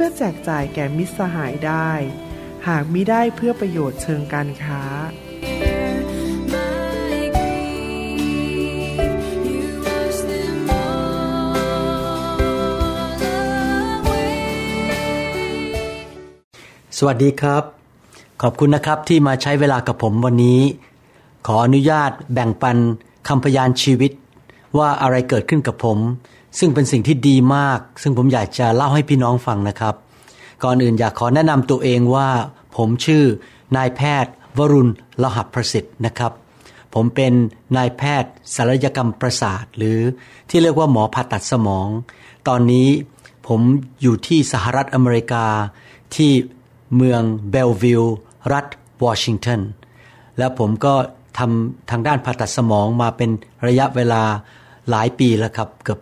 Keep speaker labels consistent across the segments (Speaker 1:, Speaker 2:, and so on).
Speaker 1: พื่อแจกจ่ายแก่มิตรสหายได้ หากมิได้เพื่อประโยชน์เชิงการค้า
Speaker 2: สวัสดีครับ ขอบคุณนะครับที่มาใช้เวลากับผมวันนี้ ขออนุญาตแบ่งปันคำพยานชีวิต ว่าอะไรเกิดขึ้นกับผม ซึ่งเป็นสิ่งที่ดีมาก ซึ่งผมอยากจะเล่าให้พี่น้องฟังนะครับ ก่อนอื่นอยากขอแนะนำตัวเองว่า ผมชื่อนายแพทย์ วรุณลหับประสิทธิ์นะครับ ผมเป็นนายแพทย์ศัลยกรรมประสาท หรือที่เรียกว่าหมอผ่าตัดสมอง ตอนนี้ผมอยู่ที่สหรัฐอเมริกา ที่เมืองเบลวิลรัฐวอชิงตันแล้วผมก็ทำทางด้านผ่าตัดสมองมาเป็นระยะเวลา หลายปีแล้วครับ เกือบ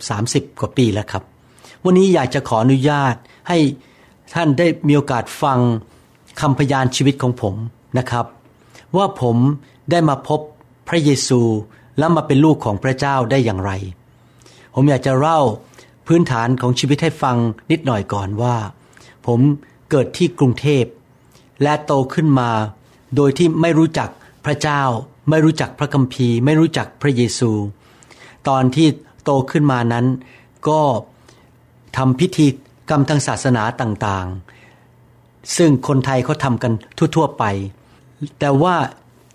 Speaker 2: 30 กว่าปีแล้วครับ วันนี้อยากจะขออนุญาตให้ท่านได้มีโอกาสฟังคำพยานชีวิตของผมนะครับ ว่าผมได้มาพบพระเยซูและมาเป็นลูกของพระเจ้าได้อย่างไร ผมอยากจะเล่าพื้นฐานของชีวิตให้ฟังนิดหน่อยก่อนว่า ผมเกิดที่กรุงเทพ และโตขึ้นมา โดยที่ไม่รู้จักพระเจ้า ไม่รู้จักพระคัมภีร์ ไม่รู้จักพระเยซู ตอนที่โตขึ้นมานั้น ก็ทำพิธีกรรมทางศาสนาต่างๆ ซึ่งคนไทยเขาทำกันทั่วๆไป แต่ว่า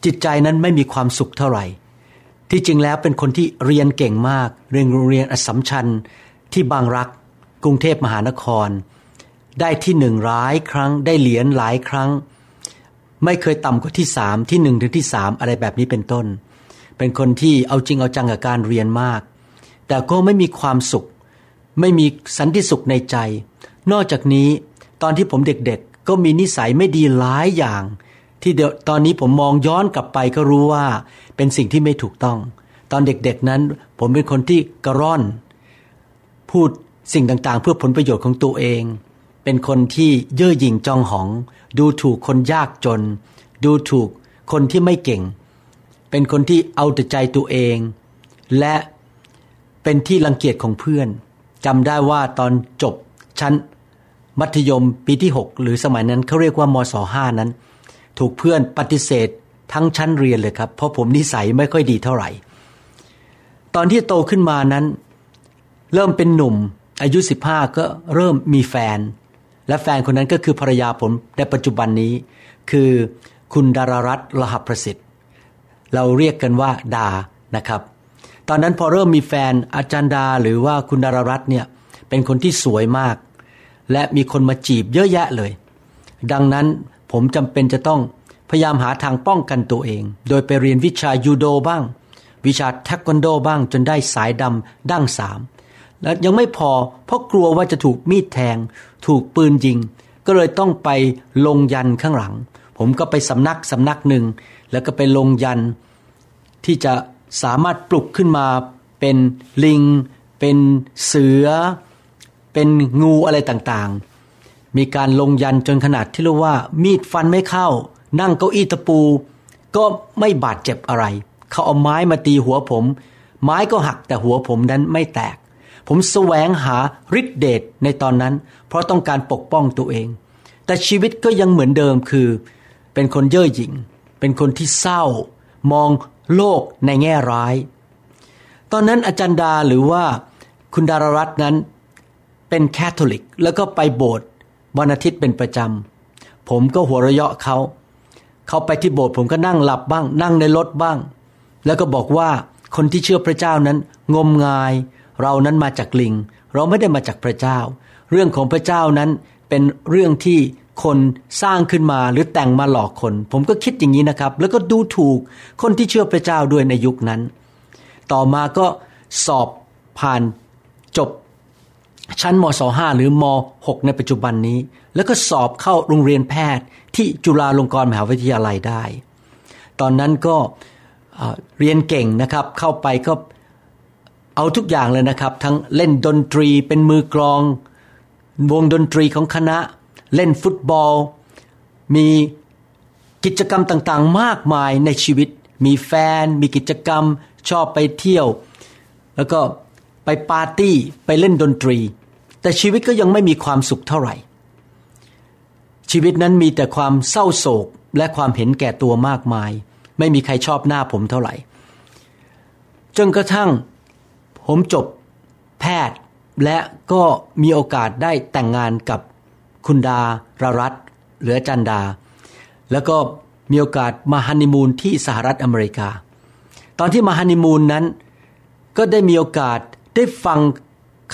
Speaker 2: จิตใจนั้นไม่มีความสุขเท่าไหร่ ที่จริงแล้วเป็นคนที่เรียนเก่งมาก เรียนโรงเรียนอสมชัญที่บางรัก กรุงเทพมหานคร ได้ที่หนึ่งร้ายครั้ง ได้เหรียญหลายครั้ง ไม่เคยต่ำกว่าที่สามที่หนึ่งถึงที่สามอะไรแบบนี้เป็นต้น เป็นคนที่เอาจริงเอาจังกับการเรียนมาก แต่ก็ไม่มีความสุข ไม่มีสันติสุขในใจ นอกจากนี้ตอนที่ผมเด็กๆ ก็มีนิสัยไม่ดีหลายอย่าง ที่เดี๋ยวตอนนี้ผมมองย้อนกลับไปก็รู้ว่าเป็นสิ่งที่ไม่ถูกต้อง ตอนเด็กๆนั้น ผมเป็นคนที่กระร่อน พูดสิ่งต่างๆ เพื่อผลประโยชน์ของตัวเอง เป็นคนที่เย่อหยิ่งจองหอง ดูถูกคนยากจน ดูถูกคนที่ไม่เก่ง เป็นคนที่เอาแต่ใจตัวเอง และเป็นที่รังเกียจของเพื่อนจำได้ว่าตอนจบชั้นมัธยมปีที่ 6 หรือสมัยนั้นเขาเรียกว่ามศห้านั้น ถูกเพื่อนปฏิเสธทั้งชั้นเรียนเลยครับ เพราะผมนิสัยไม่ค่อยดีเท่าไหร่ ตอนที่โตขึ้นมานั้น เริ่มเป็นหนุ่ม อายุ 15 ก็เริ่มมีแฟน และแฟนคนนั้นก็คือภรรยาผมในปัจจุบันนี้ คือคุณดารารัตน์รหับประสิทธิ์ เราเรียกกันว่าดานะครับ ตอนนั้นพอเริ่มมีแฟนอาจารย์ดาหรือว่าคุณดารรัตน์เนี่ยเป็นคนที่สวยมาก และมีคนมาจีบเยอะแยะเลย ดังนั้นผมจำเป็นจะต้องพยายามหาทางป้องกันตัวเอง โดยไปเรียนวิชายูโดบ้าง วิชาเทควันโดบ้างจนได้สายดำดั้งสามและยังไม่พอเพราะกลัวว่าจะถูกมีดแทง ถูกปืนยิง ก็เลยต้องไปลงยันข้างหลัง ผมก็ไปสำนักสำนักหนึ่ง แล้วก็ไปลงยันที่จะสามารถปลุกขึ้นมาเป็นลิง เป็นเสือ เป็นงูอะไรต่างๆ มีการลงยันจนขนาดที่เรียกว่า มีดฟันไม่เข้า นั่งเก้าอี้ตะปู ก็ไม่บาดเจ็บอะไร เขาเอาไม้มาตีหัวผม ไม้ก็หักแต่หัวผมนั้นไม่แตก ผมแสวงหาฤทธิเดชในตอนนั้น เพราะต้องการปกป้องตัวเอง แต่ชีวิตก็ยังเหมือนเดิมคือ เป็นคนเย่อหยิ่ง เป็นคนที่เศร้า มองโลกในแง่ร้าย ตอนนั้นอาจารย์ดาหรือว่าคุณดารรัตน์นั้นเป็นแคทอลิก แล้วก็ไปโบสถ์วันอาทิตย์เป็นประจำ ผมก็หัวเราะเยาะเขาเขาไปที่โบสถ์ผมก็นั่งหลับบ้าง นั่งในรถบ้าง แล้วก็บอกว่าคนที่เชื่อพระเจ้านั้น งมงาย เรานั้นมาจากลิง เราไม่ได้มาจากพระเจ้า เรื่องของพระเจ้านั้นเป็นเรื่องที่ คนสร้างขึ้นมาหรือแต่งมาหลอกคน ผมก็คิดอย่างนี้นะครับ แล้วก็ดูถูกคนที่เชื่อพระเจ้าด้วยในยุคนั้น ต่อมาก็สอบผ่านจบชั้นมศ5หรือม 6 ในปัจจุบันนี้ แล้วก็สอบเข้าโรงเรียนแพทย์ที่จุฬาลงกรณ์มหาวิทยาลัยได้ ตอนนั้นก็เรียนเก่งนะครับ เข้าไปก็เอาทุกอย่างเลยนะครับ ทั้งเล่นดนตรีเป็นมือกลอง วงดนตรีของคณะ เล่นฟุตบอล มีกิจกรรมต่างๆ มากมายในชีวิต มีแฟน มีกิจกรรม ชอบไปเที่ยว แล้วก็ไปปาร์ตี้ไปเล่นดนตรี แต่ชีวิตก็ยังไม่มีความสุขเท่าไหร่ ชีวิตนั้นมีแต่ความเศร้าโศกและความเห็นแก่ตัวมากมาย ไม่มีใครชอบหน้าผมเท่าไหร่ จนกระทั่งผมจบแพทย์และก็มีโอกาสได้แต่งงานกับ คุณดารารัตหรือจันดา แล้วก็มีโอกาสมาฮันนีมูนที่สหรัฐอเมริกา ตอนที่มาฮันนีมูนนั้น ก็ได้มีโอกาสได้ฟัง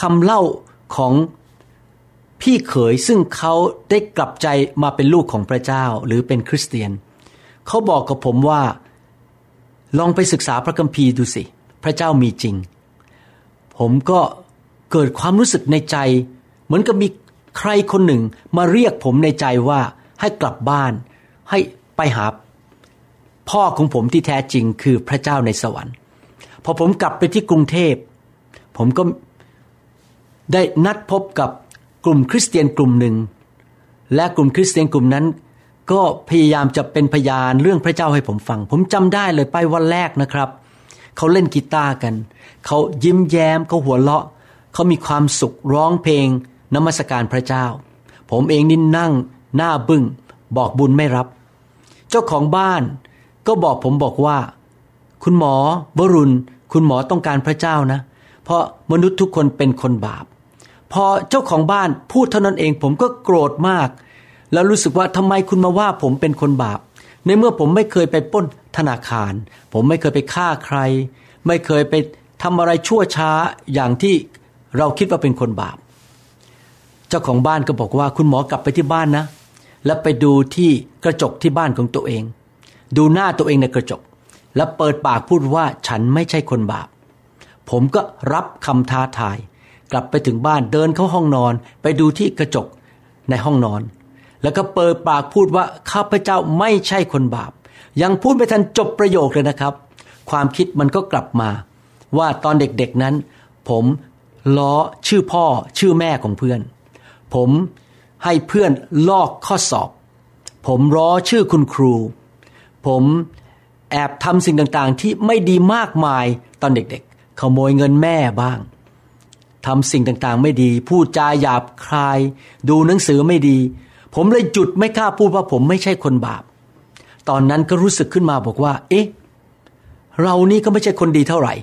Speaker 2: คำเล่าของพี่เขยซึ่งเขาได้กลับใจมาเป็นลูกของพระเจ้าหรือเป็นคริสเตียน เขาบอกกับผมว่า ลองไปศึกษาพระคัมภีร์ดูสิ พระเจ้ามีจริง ผมก็เกิดความรู้สึกในใจ เหมือนกับมี ใครคนหนึ่งมาเรียกผมในใจว่าให้กลับบ้าน ให้ไปหาพ่อของผมที่แท้จริงคือพระเจ้าในสวรรค์ พอผมกลับไปที่กรุงเทพ ผมก็ได้นัดพบกับกลุ่มคริสเตียนกลุ่มหนึ่ง และกลุ่มคริสเตียนกลุ่มนั้น ก็พยายามจะเป็นพยานเรื่องพระเจ้าให้ผมฟัง ผมจำได้เลยไปวันแรกนะครับ เขาเล่นกีตาร์กัน เขายิ้มแย้มเขาหัวเราะ เขามีความสุขร้องเพลง นมัสการพระเจ้า ผมเองนี่นั่ง หน้าบึง้ง บอกบุญไม่รับ เจ้าของบ้านก็บอกผมบอกว่า คุณหมอวรุณ คุณหมอต้องการพระเจ้านะ เพราะมนุษย์ทุกคนเป็นคนบาป พอเจ้าของบ้านพูดเท่านั้นเองผมก็โกรธมาก แล้วรู้สึกว่าทำไมคุณมาว่าผมเป็นคนบาป ในเมื่อผมไม่เคยไปป้นธนาคาร ผมไม่เคยไปฆ่าใคร ไม่เคยไปทำอะไรชั่วช้าอย่างที่เราคิดว่าเป็นคนบาป เจ้าของบ้านก็บอกว่าคุณหมอกลับไปที่บ้านนะ แล้วไปดูที่กระจกที่บ้านของตัวเอง ดูหน้าตัวเองในกระจก แล้วเปิดปากพูดว่าฉันไม่ใช่คนบาป ผมก็รับคำท้าทาย กลับไปถึงบ้านเดินเข้าห้องนอน ไปดูที่กระจกในห้องนอน แล้วก็เปิดปากพูดว่าข้าพเจ้าไม่ใช่คนบาป ยังพูดไม่ทันจบประโยคเลยนะครับ ความคิดมันก็กลับมา ว่าตอนเด็กๆนั้น ผมล้อชื่อพ่อชื่อแม่ของเพื่อน ผมให้เพื่อนลอกข้อสอบ ผมล้อชื่อคุณครู ผมแอบทำสิ่งต่างๆ ที่ไม่ดีมากมายตอนเด็กๆ ขโมยเงินแม่บ้างทำสิ่งต่างๆ ไม่ดี พูดจาหยาบคาย ดูหนังสือไม่ดี ผมเลยจุดไม่กล้าพูดว่าผมไม่ใช่คนบาป ตอนนั้นก็รู้สึกขึ้นมาบอกว่า เอ๊ะ เรานี่ก็ไม่ใช่คนดีเท่าไหร่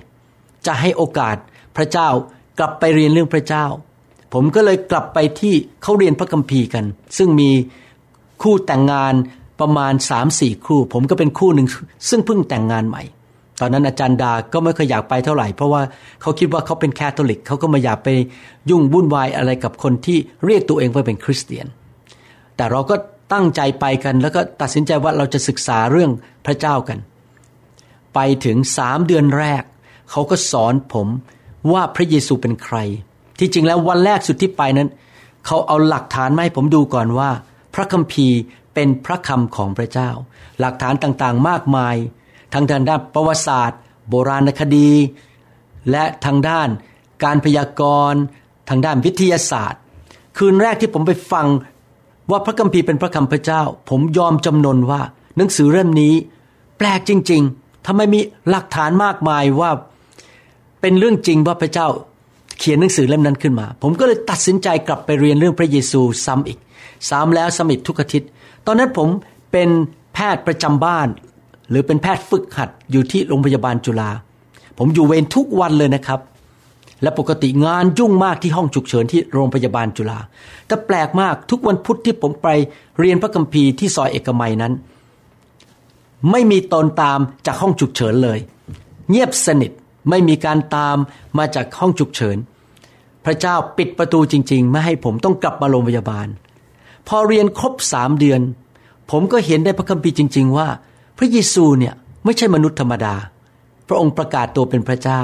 Speaker 2: จะให้โอกาสพระเจ้ากลับไปเรียนเรื่องพระเจ้า ผมก็เลยกลับไปที่เขาเรียนพระคัมภีร์กัน ซึ่งมีคู่แต่งงานประมาณสามสี่คู่ ผมก็เป็นคู่หนึ่งซึ่งเพิ่งแต่งงานใหม่ ตอนนั้นอาจารย์ดาก็ไม่เคยอยากไปเท่าไหร่ เพราะว่าเขาคิดว่าเขาเป็นแคทอลิกเขาก็ไม่อยากไปยุ่งวุ่นวายอะไรกับคนที่เรียกตัวเองว่าเป็นคริสเตียน แต่เราก็ตั้งใจไปกัน แล้วก็ตัดสินใจว่าเราจะศึกษาเรื่องพระเจ้ากัน ไปถึงสามเดือนแรก เขาก็สอนผมว่าพระเยซูเป็นใคร ที่จริงแล้ววันแรกสุดที่ไปนั้น เขาเอาหลักฐานมาให้ผมดูก่อนว่า พระคัมภีร์เป็นพระคำของพระเจ้า หลักฐานต่างๆมากมายทางด้านประวัติศาสตร์ โบราณคดี และทางด้านการพยากรณ์ ทางด้านวิทยาศาสตร์ คืนแรกที่ผมไปฟังว่าพระคัมภีร์เป็นพระคำพระเจ้า ผมยอมจำนนว่า หนังสือเล่มนี้ แปลกจริง ๆทำไมมีหลักฐานมากมายว่า เป็นเรื่องจริงว่าพระเจ้า เขียนหนังสือเล่มนั้นขึ้นมา ผมก็เลยตัดสินใจกลับไปเรียนเรื่องพระเยซูซ้ำอีก ซ้ำแล้วซ้ำอีกทุกอาทิตย์ ตอนนั้นผมเป็นแพทย์ประจำบ้าน หรือเป็นแพทย์ฝึกหัดอยู่ที่โรงพยาบาลจุฬาผมอยู่เวรทุกวันเลยนะครับ และปกติงานยุ่งมากที่ห้องฉุกเฉินที่โรงพยาบาลจุฬาแต่แปลกมากทุกวันพุธที่ผมไปเรียนพระคัมภีร์ที่ซอยเอกมัยนั้น ไม่มีตนตามจากห้องฉุกเฉินเลย เงียบสนิท ไม่มีการตามมาจากห้องฉุกเฉิน พระเจ้าปิดประตูจริง ๆ ไม่ให้ผมต้องกลับมาโรงพยาบาล พอเรียนครบสามเดือน ผมก็เห็นได้พระคัมภีร์จริง ๆ ว่า พระเยซูเนี่ยไม่ใช่มนุษย์ธรรมดา พระองค์ประกาศตัวเป็นพระเจ้า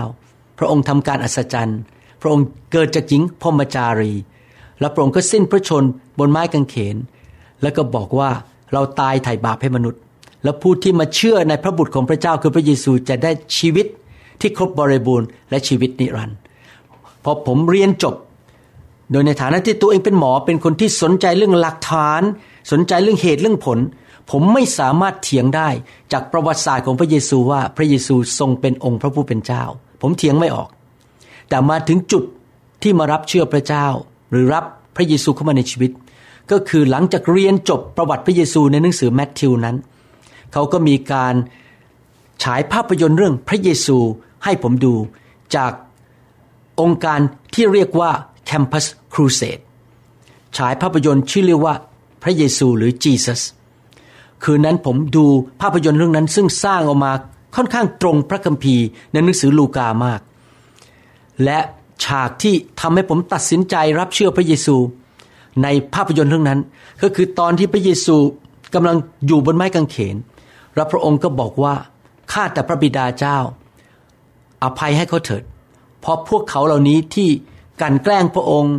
Speaker 2: พระองค์ทำการอัศจรรย์ พระองค์เกิดจากหญิงพมจารี และพระองค์ก็สิ้นพระชนบนไม้กางเขน แล้วก็บอกว่าเราตายไถ่บาปให้มนุษย์ และผู้ที่มาเชื่อในพระบุตรของพระเจ้าคือพระเยซูจะได้ชีวิต ที่ครบบริบูรณ์และชีวิตนิรันดร์พอผมเรียนจบ โดยในฐานะที่ตัวเองเป็นหมอเป็นคนที่สนใจเรื่องหลักฐาน สนใจเรื่องเหตุเรื่องผล ผมไม่สามารถเถียงได้จากประวัติศาสตร์ของพระเยซูว่าพระเยซูทรงเป็นองค์พระผู้เป็นเจ้า ผมเถียงไม่ออก แต่มาถึงจุดที่มารับเชื่อพระเจ้า หรือรับพระเยซูเข้ามาในชีวิต ก็คือหลังจากเรียนจบประวัติพระเยซูในหนังสือแมทธิวนั้น เขาก็มีการฉายภาพยนตร์เรื่องพระเยซู ให้ผมดูจากองค์การที่เรียกว่า Campus Crusade ฉายภาพยนตร์ชื่อเรียกว่าพระเยซูหรือ Jesus คืนนั้นผมดูภาพยนตร์เรื่องนั้นซึ่งสร้างออกมาค่อนข้างตรงพระคัมภีร์ในหนังสือลูกามาก และฉากที่ทำให้ผมตัดสินใจรับเชื่อพระเยซู ในภาพยนตร์เรื่องนั้น ก็คือตอนที่พระเยซูกำลังอยู่บนไม้กางเขนและพระองค์ก็บอกว่าข้าแต่พระบิดาเจ้า อภัยให้เขาเถิด เพราะพวกเขาเหล่านี้ที่กันแกล้งพระองค์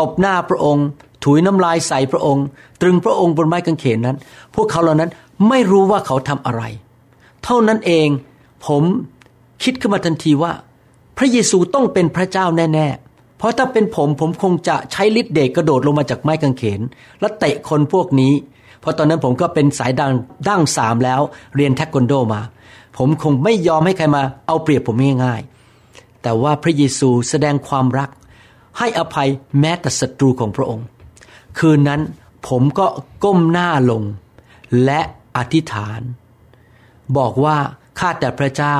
Speaker 2: ตบหน้าพระองค์ ถุยน้ำลายใส่พระองค์ ตรึงพระองค์บนไม้กางเขนนั้น พวกเขาเหล่านั้นไม่รู้ว่าเขาทำอะไร เท่านั้นเองผมคิดขึ้นมาทันทีว่า พระเยซูต้องเป็นพระเจ้าแน่ ๆ เพราะถ้าเป็นผมผมคงจะใช้ฤทธิ์เดชกระโดดลงมาจากไม้กางเขน และเตะคนพวกนี้ เพราะตอนนั้นผมก็เป็นสายดังดั้งสามแล้ว เรียนเทควันโดมา ผมคงไม่ยอมให้ใครมาเอาเปรียบผมง่ายๆ แต่ว่าพระเยซูแสดงความรัก ให้อภัยแม้แต่ศัตรูของพระองค์ คืนนั้นผมก็ก้มหน้าลง และอธิษฐาน บอกว่าข้าแต่พระเจ้า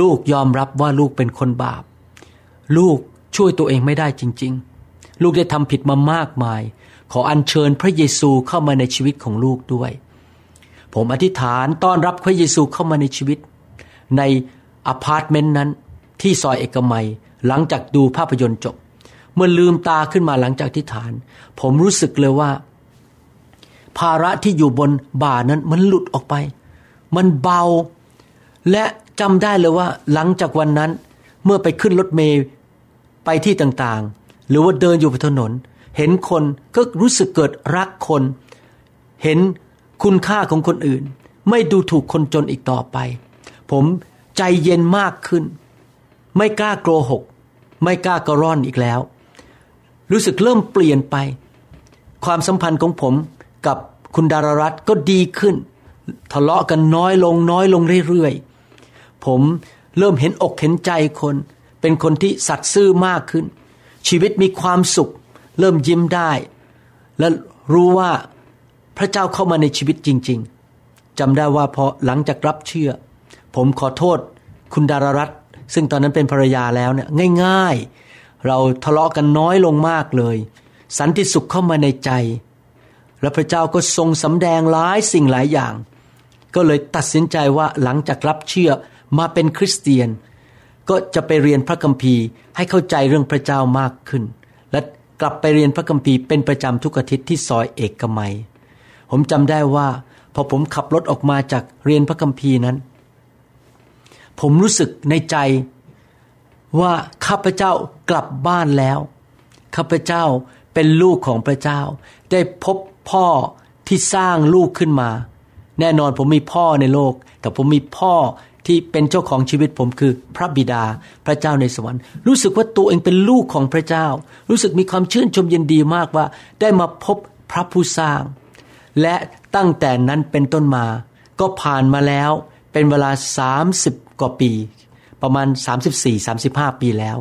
Speaker 2: ลูกยอมรับว่าลูกเป็นคนบาป ลูกช่วยตัวเองไม่ได้จริง ๆ ลูกได้ทำผิดมามากมาย ขออัญเชิญพระเยซูเข้ามาในชีวิตของลูกด้วย ผมอธิษฐานต้อนรับพระเยซูเข้ามาในชีวิต ในอพาร์ตเมนต์นั้น ที่ซอยเอกมัยหลังจากดูภาพยนตร์จบ เมื่อลืมตาขึ้นมาหลังจากอธิษฐาน ผมรู้สึกเลยว่า ภาระที่อยู่บนบ่านั้นมันหลุดออกไป มันเบา และจำได้เลยว่า หลังจากวันนั้นเมื่อไปขึ้นรถเมย์ไปที่ต่างๆ หรือว่าเดินอยู่บนถนน เห็นคนก็รู้สึกเกิดรักคน เห็นคุณค่าของคนอื่น ไม่ดูถูกคนจนอีกต่อไป ผมใจเย็นมากขึ้น ไม่กล้าโกหก ไม่กล้ากระร่อนอีกแล้ว รู้สึกเริ่มเปลี่ยนไป ความสัมพันธ์ของผมกับคุณดารรัตก็ดีขึ้น ทะเลาะกันน้อยลงน้อยลงเรื่อยๆ ผมเริ่มเห็นอกเห็นใจคน เป็นคนที่สัตย์ซื่อมากขึ้น ชีวิตมีความสุข เริ่มยิ้มได้ และรู้ว่าพระเจ้าเข้ามาในชีวิตจริง ๆจำได้ว่าพอหลังจากรับเชื่อ ผมขอโทษคุณดารรัตซึ่งตอนนั้นเป็นภรรยาแล้วเนี่ยง่าย ๆ เราทะเลาะกันน้อยลงมากเลย สันติสุขเข้ามาในใจ และพระเจ้าก็ทรงสำแดงหลายสิ่งหลายอย่าง ก็เลยตัดสินใจว่าหลังจากรับเชื่อมาเป็นคริสเตียน ก็จะไปเรียนพระคัมภีร์ให้เข้าใจเรื่องพระเจ้ามากขึ้น กลับไปเรียนพระคัมภีร์เป็นประจำทุกอาทิตย์ที่ซอยเอกมัย ผมจำได้ว่า พอผมขับรถออกมาจากเรียนพระคัมภีร์นั้น ผมรู้สึกในใจว่าข้าพเจ้ากลับบ้านแล้วข้าพเจ้าเป็นลูกของพระเจ้า ได้พบพ่อที่สร้างลูกขึ้นมา แน่นอนผมมีพ่อในโลก แต่ผมมีพ่อ ที่เป็นเจ้าของชีวิตผมคือพระบิดาพระเจ้าในสวรรค์ รู้สึกว่าตัวเองเป็นลูกของพระเจ้า รู้สึกมีความชื่นชมยินดีมากว่า ได้มาพบพระผู้สร้าง และตั้งแต่นั้นเป็นต้นมา ก็ผ่านมาแล้วเป็นเวลา 30 กว่าปี ประมาณ 34-35 ปีแล้ว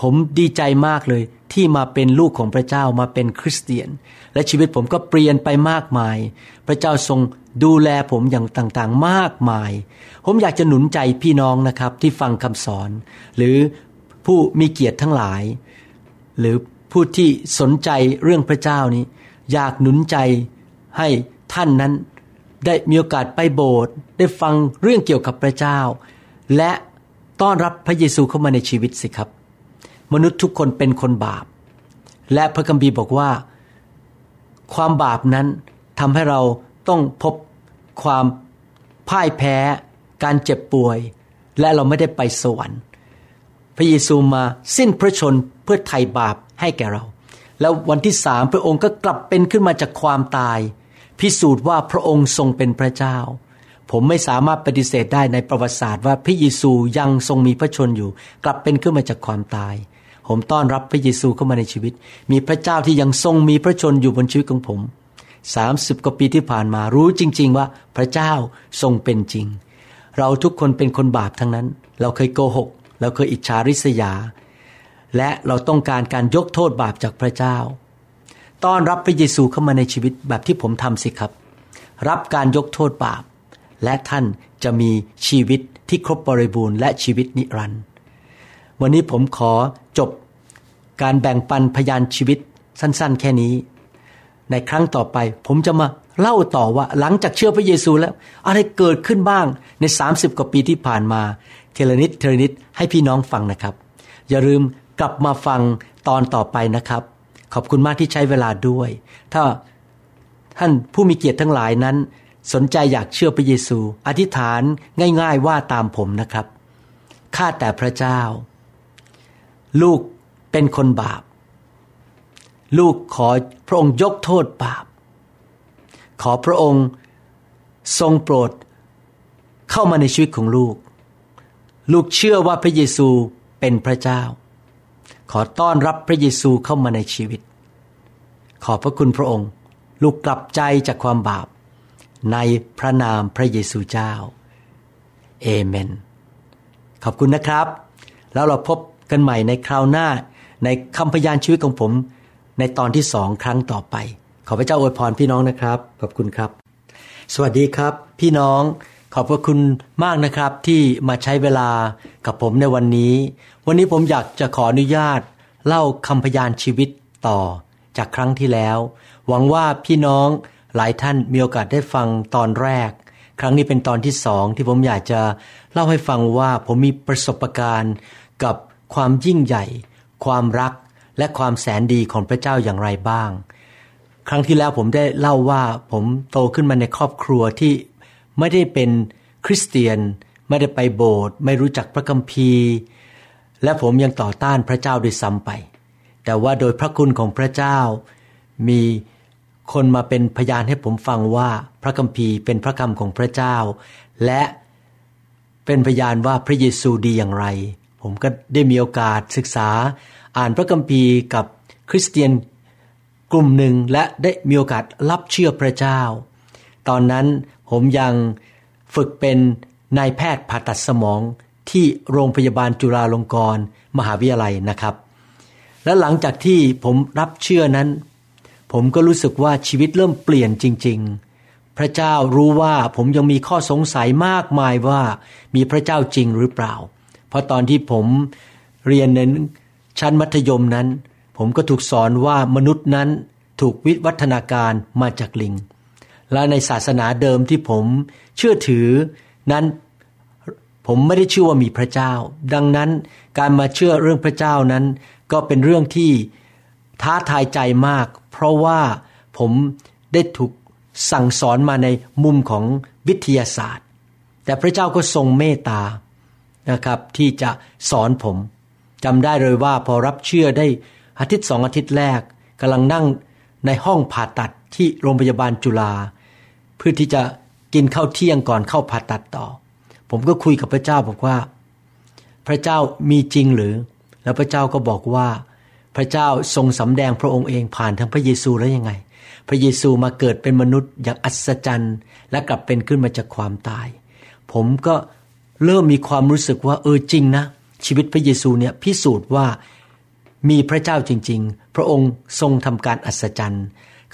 Speaker 2: ผมดีใจมากเลยที่มาเป็นลูกของพระเจ้ามาเป็นคริสเตียน และชีวิตผมก็เปลี่ยนไปมากมาย พระเจ้าทรง ดูแลผมอย่างต่างๆมากมาย ผมอยากจะหนุนใจพี่น้องนะครับที่ฟังคำสอน หรือผู้มีเกียรติทั้งหลาย หรือผู้ที่สนใจเรื่องพระเจ้านี้ อยากหนุนใจให้ท่านนั้นได้มีโอกาสไปโบสถ์ได้ฟังเรื่องเกี่ยวกับพระเจ้า และต้อนรับพระเยซูเข้ามาในชีวิตสิครับ มนุษย์ทุกคนเป็นคนบาป และพระคัมภีร์บอกว่า ความบาปนั้นทำให้เรา ต้องพบความพ่ายแพ้ การเจ็บป่วย และเราไม่ได้ไปสวรรค์ พระเยซูมาสิ้นพระชนเพื่อไถ่บาปให้แก่เรา แล้ววันที่สามพระองค์ก็กลับเป็นขึ้นมาจากความตาย พิสูจน์ว่าพระองค์ทรงเป็นพระเจ้า ผมไม่สามารถปฏิเสธได้ในประวัติศาสตร์ว่าพระเยซูยังทรงมีพระชนอยู่ กลับเป็นขึ้นมาจากความตายผมต้อนรับพระเยซูเข้ามาในชีวิต มีพระเจ้าที่ยังทรงมีพระชนอยู่บนชีวิตของผม สามสิบกว่าปีที่ผ่านมารู้จริง ๆ ว่าพระเจ้าทรงเป็นจริง เราทุกคนเป็นคนบาปทั้งนั้น เราเคยโกหก เราเคยอิจฉาริษยา และเราต้องการการยกโทษบาปจากพระเจ้า ต้อนรับพระเยซูเข้ามาในชีวิตแบบที่ผมทำสิครับ รับการยกโทษบาป และท่านจะมีชีวิตที่ครบบริบูรณ์และชีวิตนิรันดร์วันนี้ผมขอจบการแบ่งปันพยานชีวิตสั้น ๆ แค่นี้ ในครั้งต่อไป ผมจะมาเล่าต่อว่าหลังจากเชื่อพระเยซูแล้ว อะไรเกิดขึ้นบ้างใน 30 กว่าปีที่ผ่านมาทีละนิดทีละนิดให้พี่น้องฟังนะครับ อย่าลืมกลับมาฟังตอนต่อไปนะครับ ขอบคุณมากที่ใช้เวลาด้วย ถ้าท่านผู้มีเกียรติทั้งหลายนั้น สนใจอยากเชื่อพระเยซู อธิษฐานง่าย ๆ ว่าตามผมนะครับข้าแต่พระเจ้า ลูกเป็นคนบาป ลูกขอพระองค์ยกโทษบาป ขอพระองค์ทรงโปรดเข้ามาในชีวิตของลูก ลูกเชื่อว่าพระเยซูเป็นพระเจ้า ขอต้อนรับพระเยซูเข้ามาในชีวิต ขอพระคุณพระองค์ ลูกกลับใจจากความบาป ในพระนามพระเยซูเจ้า เอเมน ขอบคุณนะครับ แล้วเราพบกันใหม่ในคราวหน้าในคำพยานชีวิตของผม ในตอนที่สองครั้งต่อไป ขอพระเจ้าอวยพรพี่น้องนะครับ ขอบคุณครับ สวัสดีครับ พี่น้องขอบพระคุณมากนะครับที่มาใช้เวลากับผมในวันนี้ วันนี้ผมอยากจะขออนุญาต เล่าคำพยานชีวิตต่อจากครั้งที่แล้ว หวังว่าพี่น้องหลายท่านมีโอกาสได้ฟังตอนแรก ครั้งนี้เป็นตอนที่สองที่ผมอยากจะเล่าให้ฟังว่าผมมีประสบการณ์กับความยิ่งใหญ่ ความรัก และความแสนดีของพระเจ้าอย่างไรบ้าง ครั้งที่แล้วผมได้เล่าว่าผมโตขึ้นมาในครอบครัวที่ไม่ได้เป็นคริสเตียน ไม่ได้ไปโบสถ์ไม่รู้จักพระคัมภีร์ และผมยังต่อต้านพระเจ้าด้วยซ้ำไป แต่ว่าโดยพระคุณของพระเจ้า มีคนมาเป็นพยานให้ผมฟังว่าพระคัมภีร์เป็นพระคำของพระเจ้า และเป็นพยานว่าพระเยซูดีอย่างไร ผมก็ได้มีโอกาสศึกษา อ่านพระคัมภีร์กับคริสเตียนกลุ่มหนึ่งและได้มีโอกาสรับเชื่อพระเจ้า ตอนนั้นผมยังฝึกเป็นนายแพทย์ผ่าตัดสมองที่โรงพยาบาลจุฬาลงกรณ์มหาวิทยาลัยนะครับ และหลังจากที่ผมรับเชื่อนั้น ผมก็รู้สึกว่าชีวิตเริ่มเปลี่ยนจริง ๆ พระเจ้ารู้ว่าผมยังมีข้อสงสัยมากมายว่ามีพระเจ้าจริงหรือเปล่า เพราะตอนที่ผมเรียนใน ชั้นมัธยมนั้น ผมก็ถูกสอนว่ามนุษย์นั้นถูกวิวัฒนาการมาจากลิง และในศาสนาเดิมที่ผมเชื่อถือนั้นผมไม่ได้เชื่อว่ามีพระเจ้า ดังนั้นการมาเชื่อเรื่องพระเจ้านั้น ก็เป็นเรื่องที่ท้าทายใจมาก เพราะว่าผมได้ถูกสั่งสอนมาในมุมของวิทยาศาสตร์ แต่พระเจ้าก็ทรงเมตตานะครับที่จะสอนผม จำได้เลยว่าพอรับเชื่อได้อาทิตย์สองอาทิตย์แรกกำลังนั่งในห้องผ่าตัดที่โรงพยาบาลจุฬาเพื่อที่จะกินข้าวเที่ยงก่อนเข้าผ่าตัดต่อ ผมก็คุยกับพระเจ้าบอกว่า พระเจ้ามีจริงหรือ แล้วพระเจ้าก็บอกว่า พระเจ้าทรงสำแดงพระองค์เองผ่านทางพระเยซูแล้วยังไง พระเยซูมาเกิดเป็นมนุษย์อย่างอัศจรรย์ และกลับเป็นขึ้นมาจากความตาย ผมก็เริ่มมีความรู้สึกว่าเออจริงนะ ชีวิตพระเยซูเนี่ยพิสูจน์ว่ามีพระเจ้าจริง ๆ พระองค์ทรงทำการอัศจรรย์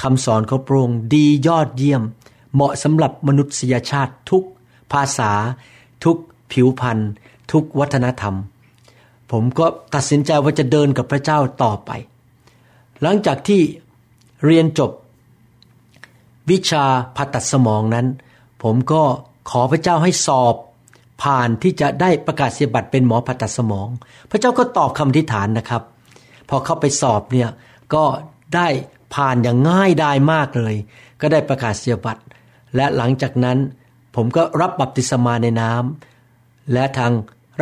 Speaker 2: คำสอนของพระองค์ดียอดเยี่ยม เหมาะสำหรับมนุษยชาติทุกภาษา ทุกผิวพรรณทุกวัฒนธรรม ผมก็ตัดสินใจว่าจะเดินกับพระเจ้าต่อไป หลังจากที่เรียนจบ วิชาผ่าตัดสมองนั้น ผมก็ขอพระเจ้าให้สอบ ผ่านที่จะได้ประกาศเสียบัตรเป็นหมอผ่าตัดสมอง พระเจ้าก็ตอบคำทิฐานนะครับ พอเข้าไปสอบเนี่ยก็ได้ผ่านอย่างง่ายดายมากเลย ก็ได้ประกาศเสียบัตรและหลังจากนั้นผมก็รับบัพติศมาในน้ำและทาง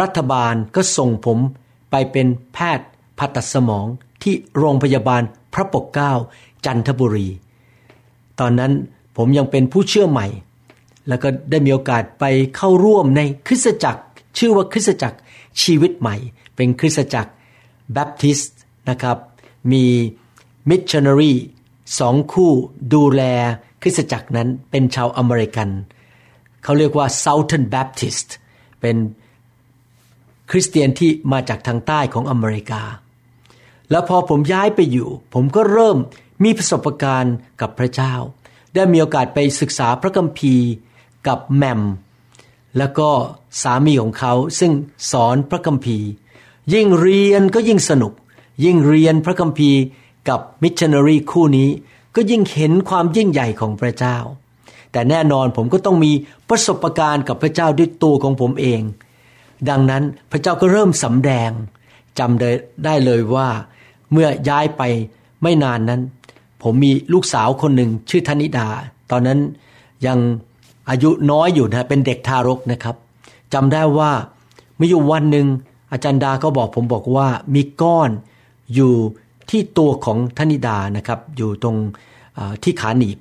Speaker 2: รัฐบาลก็ส่งผมไปไปเป็นแพทย์ผ่าตัดสมองที่โรงพยาบาลพระปกเกล้าจันทบุรี ตอนนั้นผมยังเป็นผู้เชื่อใหม่ แล้วก็ได้มีโอกาสไปเข้าร่วมในคริสตจักร ชื่อว่าคริสตจักรชีวิตใหม่ เป็นคริสตจักรแบปทิสต์นะครับมีมิชชันนารีสองคู่ดูแลคริสตจักรนั้นเป็นชาวอเมริกัน เขาเรียกว่า Southern Baptist เป็นคริสเตียนที่มาจากทางใต้ของอเมริกา แล้วพอผมย้ายไปอยู่ ผมก็เริ่มมีประสบการณ์กับพระเจ้า ได้มีโอกาสไปศึกษาพระคัมภีร์ กับแมมแล้วก็สามีของเขาซึ่งสอนพระคัมภีร์ ยิ่งเรียนก็ยิ่งสนุก ยิ่งเรียนพระคัมภีร์กับมิชชันนารีคู่นี้ ก็ยิ่งเห็นความยิ่งใหญ่ของพระเจ้า แต่แน่นอนผมก็ต้องมีประสบการณ์กับพระเจ้าด้วยตัวของผมเอง ดังนั้นพระเจ้าก็เริ่มสำแดงจำได้ได้เลยว่า เมื่อย้ายไปไม่นานนั้น ผมมีลูกสาวคนหนึ่งชื่อธนิดา ตอนนั้นยัง อายุน้อยอยู่นะเป็นเด็กทารกนะครับจำได้ว่ามีอยู่วันหนึ่งอาจารย์ดาก็บอกผมบอกว่ามีก้อนอยู่ที่ตัวของธนิดานะครับ อยู่ตรงที่ขาหนีบ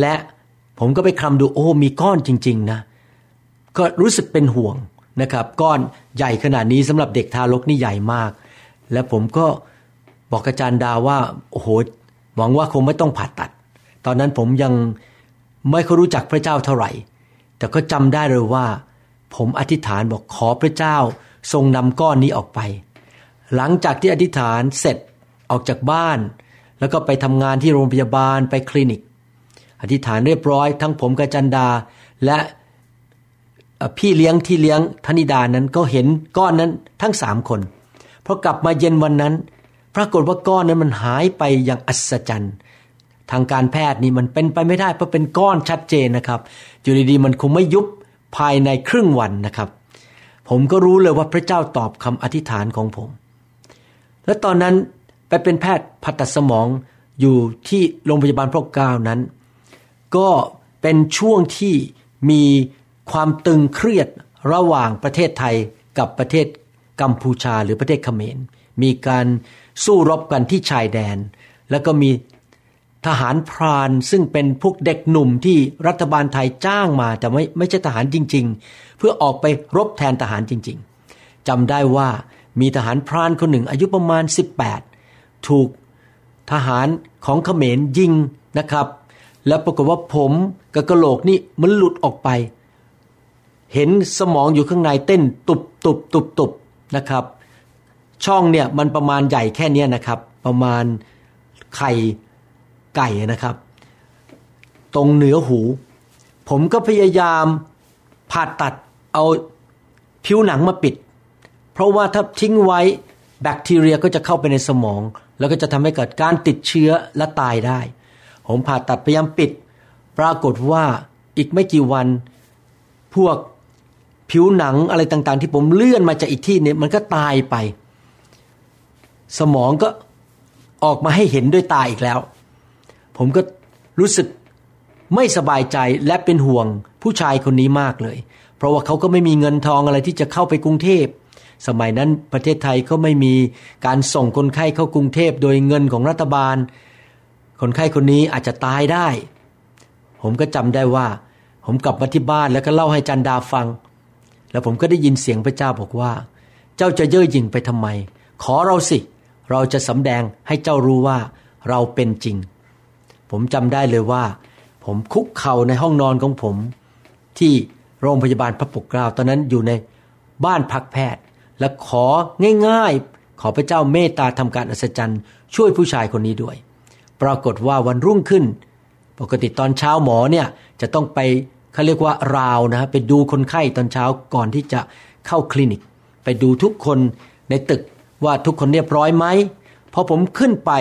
Speaker 2: และผมก็ไปคลำดูโอ้มีก้อนจริง ๆ นะ ก็รู้สึกเป็นห่วงนะครับ ก้อนใหญ่ขนาดนี้สำหรับเด็กทารกนี่ใหญ่มาก และผมก็บอกอาจารย์ดาว่าโอ้โหหวังว่าคงไม่ต้องผ่าตัด ตอนนั้นผมยัง ไม่เคยรู้จักพระเจ้าเท่าไหร่ แต่ก็จำได้เลยว่า ผมอธิษฐานบอกขอพระเจ้าทรงนำก้อนนี้ออกไป หลังจากที่อธิษฐานเสร็จออกจากบ้าน แล้วก็ไปทำงานที่โรงพยาบาลไปคลินิก อธิษฐานเรียบร้อย ทั้งผมกับจันดาและพี่เลี้ยงที่เลี้ยงธนิดานั้นก็เห็นก้อนนั้นทั้งสามคนพอกลับมาเย็นวันนั้น ปรากฏว่าก้อนนั้นมันหายไปอย่างอัศจรรย์ ทางการแพทย์นี่มันเป็นไปไม่ได้เพราะเป็นก้อนชัดเจนนะครับอยู่ดีๆมันคงไม่ยุบภายในครึ่งวันนะครับ ผมก็รู้เลยว่าพระเจ้าตอบคำอธิษฐานของผม และตอนนั้นไปเป็นแพทย์ผ่าตัดสมองอยู่ที่โรงพยาบาลพระก้านั้น ก็เป็นช่วงที่มีความตึงเครียดระหว่างประเทศไทยกับประเทศกัมพูชาหรือประเทศเขมร มีการสู้รบกันที่ชายแดน แล้วก็มี ทหารพรานซึ่งเป็นพวกเด็กหนุ่มที่รัฐบาลไทยจ้างมาแต่ไม่ไม่ใช่ทหารจริง ๆ เพื่อออกไปรบแทนทหารจริง ๆจำได้ว่ามีทหารพรานคนหนึ่งอายุประมาณ 18 ถูกทหารของเขมรยิงนะครับ แล้วปรากฏว่าผมกับกระโหลกนี่มันหลุดออกไป เห็นสมองอยู่ข้างในเต้นตุบตุบตุบตุบนะครับ ช่องเนี่ยมันประมาณใหญ่แค่นี้นะครับ ประมาณไข่ ไก่นะครับ ตรงเหนือหู ผมก็พยายามผ่าตัดเอาผิวหนังมาปิด เพราะว่าถ้าทิ้งไว้แบคทีเรียก็จะเข้าไปในสมอง แล้วก็จะทำให้เกิดการติดเชื้อและตายได้ ผมผ่าตัดพยายามปิด ปรากฏว่าอีกไม่กี่วันพวกผิวหนังอะไรต่างๆ ที่ผมเลื่อนมาจากอีกที่นี้มันก็ตายไป สมองก็ออกมาให้เห็นด้วยตาอีกแล้ว ผมก็รู้สึกไม่สบายใจและเป็นห่วงผู้ชายคนนี้มากเลย เพราะว่าเขาก็ไม่มีเงินทองอะไรที่จะเข้าไปกรุงเทพ สมัยนั้นประเทศไทยก็ไม่มีการส่งคนไข้เข้ากรุงเทพโดยเงินของรัฐบาล คนไข้คนนี้อาจจะตายได้ ผมก็จำได้ว่า ผมกลับมาที่บ้านแล้วก็เล่าให้จันดาฟัง แล้วผมก็ได้ยินเสียงพระเจ้าบอกว่า เจ้าจะเย่อหยิ่งไปทำไม ขอเราสิ เราจะสำแดงให้เจ้ารู้ว่าเราเป็นจริง ผมจำได้เลยว่า ผมคุกเข่าในห้องนอนของผม ที่โรงพยาบาลพระปกเกล้าตอนนั้นอยู่ในบ้านพักแพทย์ และของ่ายๆ ขอพระเจ้าเมตตาทำการอัศจรรย์ ช่วยผู้ชายคนนี้ด้วย ปรากฏว่าวันรุ่งขึ้น ปกติตอนเช้าหมอเนี่ยจะต้องไปเขาเรียกว่าราวนะไปดูคนไข้ตอนเช้าก่อนที่จะเข้าคลินิก ไปดูทุกคนในตึกว่าทุกคนเรียบร้อยไหมพอผมขึ้นไป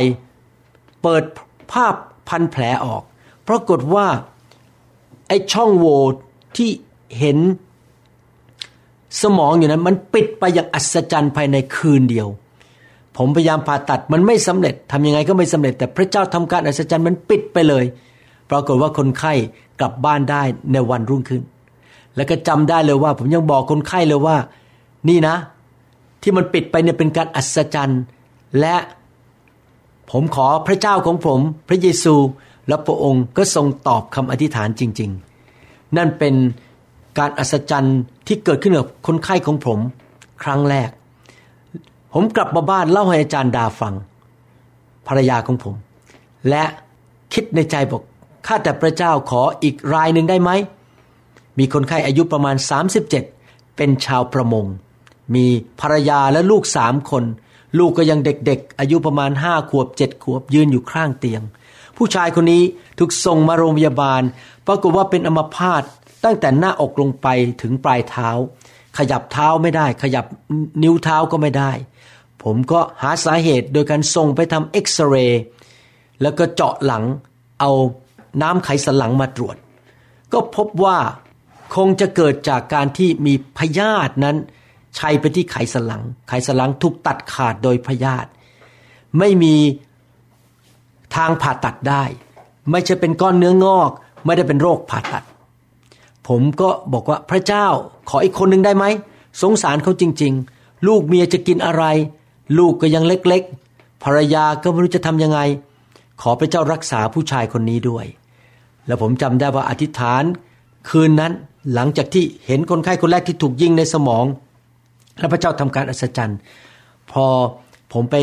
Speaker 2: เปิดภาพ พันแผลออก ปรากฏว่าไอ้ช่องโหว่ที่เห็นสมองอยู่นั้นมันปิดไปอย่างอัศจรรย์ภายในคืนเดียว ผมพยายามผ่าตัดมันไม่สำเร็จทำยังไงก็ไม่สำเร็จ แต่พระเจ้าทำการอัศจรรย์มันปิดไปเลย ปรากฏว่าคนไข้กลับบ้านได้ในวันรุ่งขึ้น แล้วก็จำได้เลยว่า ผมยังบอกคนไข้เลยว่า นี่นะ ที่มันปิดไปเนี่ยเป็นการอัศจรรย์ และ ผมขอพระเจ้าของผม พระเยซูและพระองค์ก็ทรงตอบคำอธิษฐานจริง ๆ นั่นเป็นการอัศจรรย์ที่เกิดขึ้นกับคนไข้ของผม ครั้งแรก ผมกลับมาบ้านเล่าให้อาจารย์ดาฟัง ภรรยาของผม และคิดในใจบอกข้าแต่พระเจ้าขออีกรายหนึ่งได้ไหม มีคนไข้อายุประมาณ 37 เป็นชาวประมง มีภรรยาและลูกสามคน ลูกก็ยังเด็กๆ อายุประมาณห้าขวบเจ็ดขวบยืนอยู่ข้างเตียง ผู้ชายคนนี้ถูกส่งมาโรงพยาบาล ปรากฏว่าเป็นอัมพาตตั้งแต่หน้าอกลงไปถึงปลายเท้า ขยับเท้าไม่ได้ ขยับนิ้วเท้าก็ไม่ได้ ผมก็หาสาเหตุโดยการส่งไปทำเอ็กซเรย์แล้วก็เจาะหลังเอาน้ำไขสันหลังมาตรวจ ก็พบว่าคงจะเกิดจากการที่มีพยาธินั้น ชัยไปที่ไขสันหลัง ไขสันหลังถูกตัดขาดโดยพยาธิไม่มีทางผ่าตัดได้ ไม่ใช่เป็นก้อนเนื้องอก ไม่ได้เป็นโรคผ่าตัด ผมก็บอกว่าพระเจ้าขออีกคนหนึ่งได้ไหม สงสารเขาจริง ๆ ลูกเมียจะกินอะไร ลูกก็ยังเล็กๆ ภรรยาก็ไม่รู้จะทำยังไง ขอพระเจ้ารักษาผู้ชายคนนี้ด้วย แล้วผมจำได้ว่าอธิษฐาน คืนนั้นหลังจากที่เห็นคนไข้คนแรกที่ถูกยิงในสมอง และพระเจ้าทำการอัศจรรย์ พอผมไป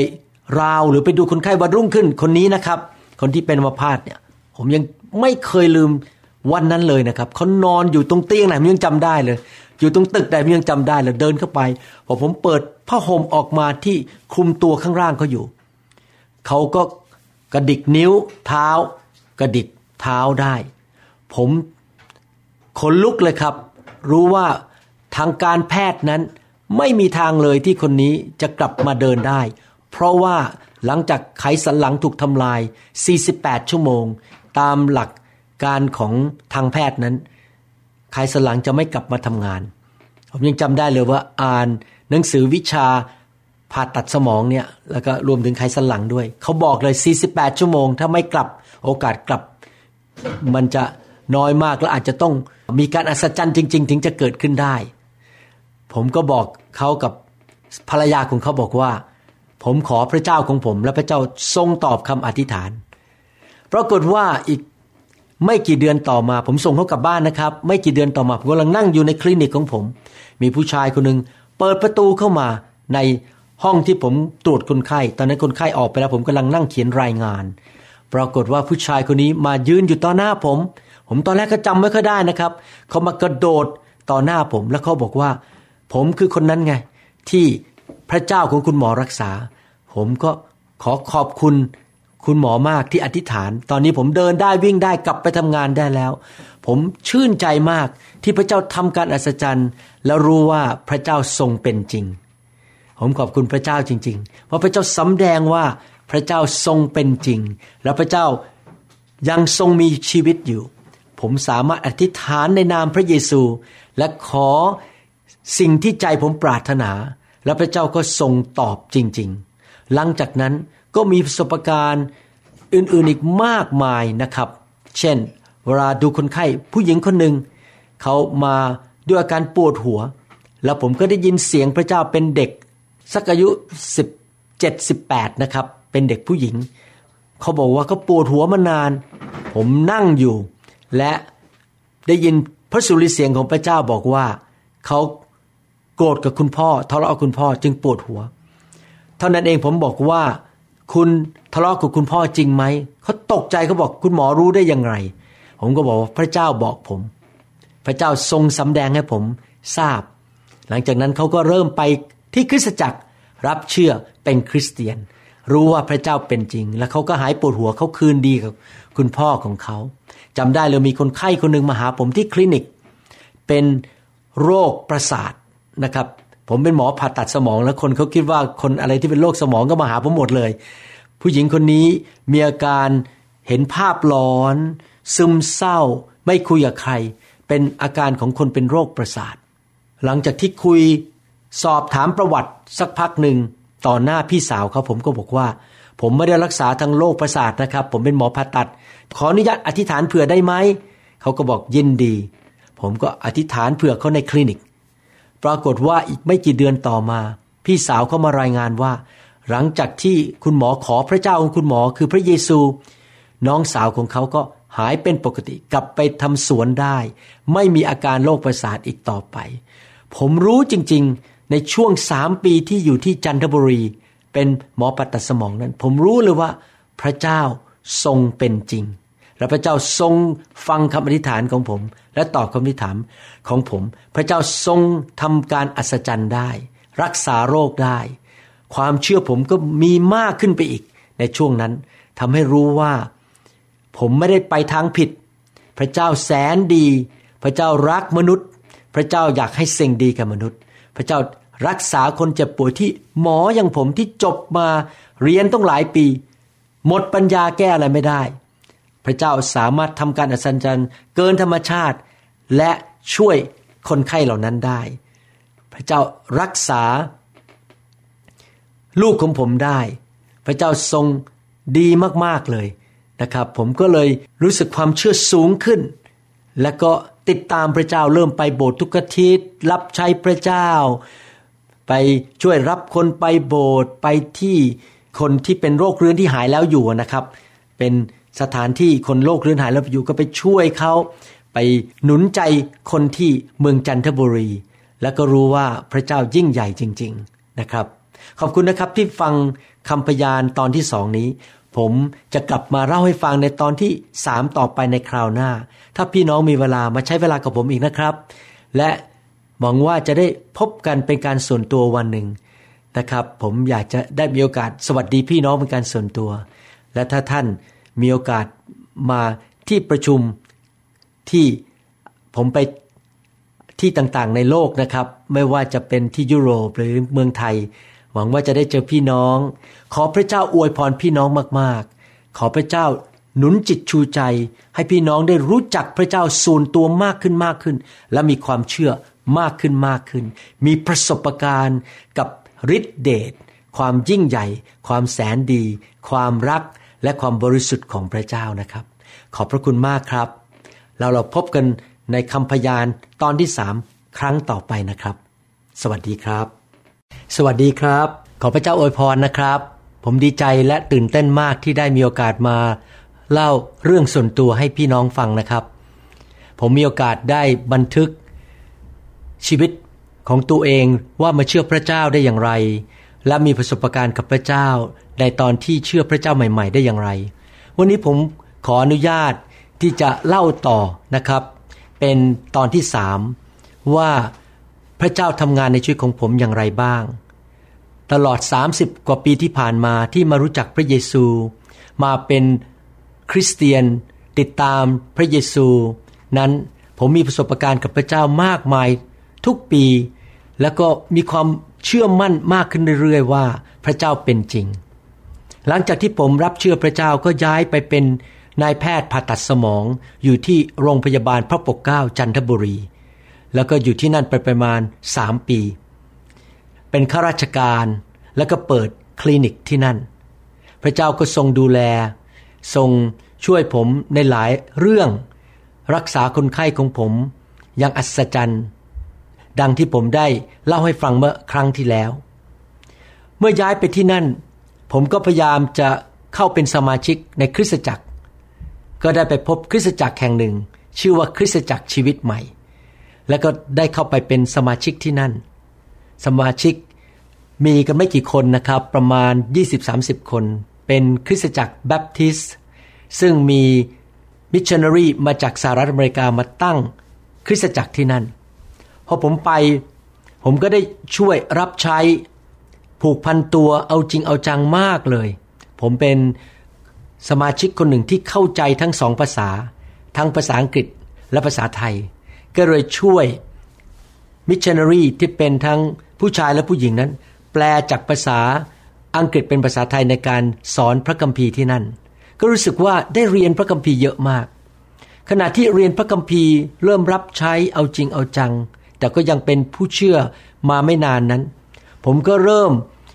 Speaker 2: ราวหรือไปดูคนไข้วันรุ่งขึ้น คนนี้นะครับ คนที่เป็นอัมพาตเนี่ย ผมยังไม่เคยลืมวันนั้นเลยนะครับเขานอนอยู่ตรงเตียงไหนผมยังจำได้เลย อยู่ตรงตึกใดผมยังจำได้เลยเดินเข้าไปพอผมเปิดผ้าห่มออกมาที่คลุมตัวข้างล่างเขาอยู่เขาก็กระดิกนิ้วเท้า กระดิกเท้าได้ ผมขนลุกเลยครับ รู้ว่าทางการแพทย์นั้น ไม่มีทางเลยที่คนนี้จะกลับมาเดินได้ เพราะว่าหลังจากไขสันหลังถูกทำลาย 48 ชั่วโมง ตามหลักการของทางแพทย์นั้น ไขสันหลังจะไม่กลับมาทำงาน ผมยังจำได้เลยว่าอ่านหนังสือวิชาผ่าตัดสมองเนี่ยแล้วก็รวมถึงไขสันหลังด้วย เขาบอกเลย 48 ชั่วโมง ถ้าไม่กลับโอกาสกลับ มันจะน้อยมากและอาจจะต้องมีการอัศจรรย์จริง ๆ ถึงจะเกิดขึ้นได้ ผมก็บอกเขากับภรรยาของเขาบอกว่า ผมขอพระเจ้าของผม และพระเจ้าทรงตอบคำอธิษฐาน ปรากฏว่าอีกไม่กี่เดือนต่อมา ผมส่งเขากลับบ้านนะครับ ไม่กี่เดือนต่อมาผมกำลังนั่งอยู่ในคลินิกของผม มีผู้ชายคนหนึ่งเปิดประตูเข้ามาในห้องที่ผมตรวจคนไข้ ตอนนั้นคนไข้ออกไปแล้ว ผมกำลังนั่งเขียนรายงาน ปรากฏว่าผู้ชายคนนี้มายืนอยู่ต่อหน้าผม ผมตอนแรกก็จำไม่ค่อยได้นะครับ เขามากระโดดต่อหน้าผมแล้วเขาบอกว่า ผมคือคนนั้นไง ที่พระเจ้าของคุณหมอรักษา ผมก็ขอขอบคุณคุณหมอมากที่อธิษฐาน ตอนนี้ผมเดินได้วิ่งได้กลับไปทำงานได้แล้ว ผมชื่นใจมากที่พระเจ้าทำการอัศจรรย์ แล้วรู้ว่าพระเจ้าทรงเป็นจริง ผมขอบคุณพระเจ้าจริง ๆ เพราะพระเจ้าสำแดงว่าพระเจ้าทรงเป็นจริง และพระเจ้ายังทรงมีชีวิตอยู่ ผมสามารถอธิษฐานในนามพระเยซู และขอ สิ่งที่ใจผมปรารถนา และพระเจ้าก็ทรงตอบจริง ๆ หลังจากนั้นก็มีประสบการณ์อื่นๆอีกมากมายนะครับ เช่น เวลาดูคนไข้ผู้หญิงคนหนึ่งเขามาด้วยอาการปวดหัว แล้วผมก็ได้ยินเสียงพระเจ้าเป็นเด็ก สักอายุ17 18นะครับเป็นเด็กผู้หญิง เขาบอกว่าเขาปวดหัวมานาน ผมนั่งอยู่ และได้ยินพระสุริเสียงของพระเจ้าบอกว่าเขา โกรธกับคุณพ่อทะเลาะกับคุณพ่อจึงปวดหัว เท่านั้นเองผมบอกว่า คุณทะเลาะกับคุณพ่อจริงไหมเขาตกใจเขาบอกคุณหมอรู้ได้ยังไงผมก็บอกว่าพระเจ้าบอกผม พระเจ้าทรงสำแดงให้ผมทราบ หลังจากนั้นเขาก็เริ่มไปที่คริสตจักรรับเชื่อเป็นคริสเตียน รู้ว่าพระเจ้าเป็นจริง แล้วเขาก็หายปวดหัวเขาคืนดีกับคุณพ่อของเขาจำได้เลยมีคนไข้คนหนึ่งมาหาผมที่คลินิก เป็นโรคประสาท นะครับ ผมเป็นหมอผ่าตัดสมองแล้วคนเขาคิดว่าคนอะไรที่เป็นโรคสมองก็มาหาผมหมดเลย ผู้หญิงคนนี้มีอาการเห็นภาพหลอน ซึมเศร้า ไม่คุยกับใคร เป็นอาการของคนเป็นโรคประสาท หลังจากที่คุยสอบถามประวัติสักพักหนึ่งต่อหน้าพี่สาวเขาผมก็บอกว่า ผมไม่ได้รักษาทางโรคประสาทนะครับ ผมเป็นหมอผ่าตัด ขออนุญาตอธิษฐานเผื่อได้ไหมเขาก็บอกยินดี ผมก็อธิษฐานเผื่อเขาในคลินิก ปรากฏว่าอีกไม่กี่เดือนต่อมา พี่สาวเขามารายงานว่า หลังจากที่คุณหมอขอพระเจ้าของค์คุณหมอคือพระเยซู น้องสาวของเขาก็หายเป็นปกติกลับไปทำสวนได้ ไม่มีอาการโรคประสาทอีกต่อไป ผมรู้จริงๆ ในช่วงสามปีที่อยู่ที่จันทบุรี เป็นหมอปัตตสมองนั้น ผมรู้เลยว่า พระเจ้าทรงเป็นจริง และพระเจ้าทรงฟังคำอธิษฐานของผม และตอบคำอธิษฐานของผม พระเจ้าทรงทำการอัศจรรย์ได้ รักษาโรคได้ ความเชื่อผมก็มีมากขึ้นไปอีก ในช่วงนั้นทำให้รู้ว่า ผมไม่ได้ไปทางผิด พระเจ้าแสนดี พระเจ้ารักมนุษย์ พระเจ้าอยากให้สิ่งดีกับมนุษย์ พระเจ้ารักษาคนเจ็บป่วยที่หมออย่างผมที่จบมาเรียนต้องหลายปี หมดปัญญาแก้อะไรไม่ได้ พระเจ้าสามารถทำการอัศจรรย์เกินธรรมชาติ และช่วยคนไข้เหล่านั้นได้ พระเจ้ารักษา ลูกของผมได้ พระเจ้าทรงดีมากๆเลยนะครับ ผมก็เลยรู้สึกความเชื่อสูงขึ้น แล้วก็ติดตามพระเจ้าเริ่มไปโบสถ์ทุกอาทิตย์รับใช้พระเจ้า ไปช่วยรับคนไปโบสถ์ไปที่คนที่เป็นโรคเรื้อนที่หายแล้วอยู่นะครับ เป็น สถานที่คนโรคเรื้อนหายแล้วอยู่ก็ไปช่วยเขาไปหนุนใจคนที่เมืองจันทบุรี แล้วก็รู้ว่าพระเจ้ายิ่งใหญ่จริง ๆนะครับ ขอบคุณนะครับที่ฟังคำพยานตอนที่สองนี้ ผมจะกลับมาเล่าให้ฟังในตอนที่สามต่อไปในคราวหน้า ถ้าพี่น้องมีเวลามาใช้เวลากับผมอีกนะครับ และหวังว่าจะได้พบกันเป็นการส่วนตัววันหนึ่งนะครับ ผมอยากจะได้มีโอกาสสวัสดีพี่น้องเป็นการส่วนตัว และถ้าท่าน มีโอกาสมาที่ประชุมที่ผมไปที่ต่างๆในโลกนะครับ ไม่ว่าจะเป็นที่ยุโรปหรือเมืองไทย หวังว่าจะได้เจอพี่น้อง ขอพระเจ้าอวยพรพี่น้องมากๆ ขอพระเจ้าหนุนจิตชูใจ ให้พี่น้องได้รู้จักพระเจ้าส่วนตัวมากขึ้นมากขึ้น และมีความเชื่อมากขึ้นมากขึ้น มีประสบการณ์กับฤทธิเดชความยิ่งใหญ่ ความแสนดี ความรัก และความบริสุทธิ์ของพระเจ้านะครับ ขอบพระคุณมากครับ เราเราพบกันในคำพยานตอนที่สามครั้งต่อไปนะครับ สวัสดีครับ สวัสดีครับ ขอพระเจ้าอวยพรนะครับ ผมดีใจและตื่นเต้นมากที่ได้มีโอกาสมา เล่าเรื่องส่วนตัวให้พี่น้องฟังนะครับ ผมมีโอกาสได้บันทึกชีวิตของตัวเองว่ามาเชื่อพระเจ้าได้อย่างไร และมีประสบการณ์กับพระเจ้า ในตอนที่เชื่อพระเจ้าใหม่ ๆ ได้อย่างไร วันนี้ผมขออนุญาตที่จะเล่าต่อนะครับ เป็นตอนที่สามว่าพระเจ้าทำงานในชีวิตของผมอย่างไรบ้าง ตลอด 30 กว่าปีที่ผ่านมาที่มารู้จักพระเยซู มาเป็นคริสเตียนติดตามพระเยซู นั้นผมมีประสบการณ์กับพระเจ้ามากมายทุกปี แล้วก็มีความ เชื่อมั่นมากขึ้นเรื่อยๆว่าพระเจ้าเป็นจริง หลังจากที่ผมรับเชื่อพระเจ้าก็ย้ายไปเป็นนายแพทย์ผ่าตัดสมองอยู่ที่โรงพยาบาลพระปกเกล้าจันทบุรี แล้วก็อยู่ที่นั่นไปประมาณสามปี เป็นข้าราชการแล้วก็เปิดคลินิกที่นั่น พระเจ้าก็ทรงดูแล ทรงช่วยผมในหลายเรื่อง รักษาคนไข้ของผมอย่างอัศจรรย์ ดังที่ผมได้เล่าให้ฟังเมื่อครั้งที่แล้ว เมื่อย้ายไปที่นั่น ผมก็พยายามจะเข้าเป็นสมาชิกในคริสตจักร ก็ได้ไปพบคริสตจักรแห่งหนึ่ง ชื่อว่าคริสตจักรชีวิตใหม่ แล้วก็ได้เข้าไปเป็นสมาชิกที่นั่น สมาชิกมีกันไม่กี่คนนะครับ ประมาณ 20-30 คน เป็นคริสตจักรแบปทิสซึ่งมีมิชชันนารีมาจากสหรัฐอเมริกามาตั้งคริสตจักรที่นั่น พอผมไป ผมก็ได้ช่วยรับใช้ผูกพันตัวเอาจริงเอาจังมากเลย ผมเป็นสมาชิกคนหนึ่งที่เข้าใจทั้งสองภาษา ทั้งภาษาอังกฤษและภาษาไทย ก็เลยช่วยมิชชันนารีที่เป็นทั้งผู้ชายและผู้หญิงนั้น แปลจากภาษาอังกฤษเป็นภาษาไทยในการสอนพระคัมภีร์ที่นั่น ก็รู้สึกว่าได้เรียนพระคัมภีร์เยอะมาก ขณะที่เรียนพระคัมภีร์เริ่มรับใช้เอาจริงเอาจัง แต่ก็ยังเป็นผู้เชื่อมาไม่นานนั้น ผมก็เริ่ม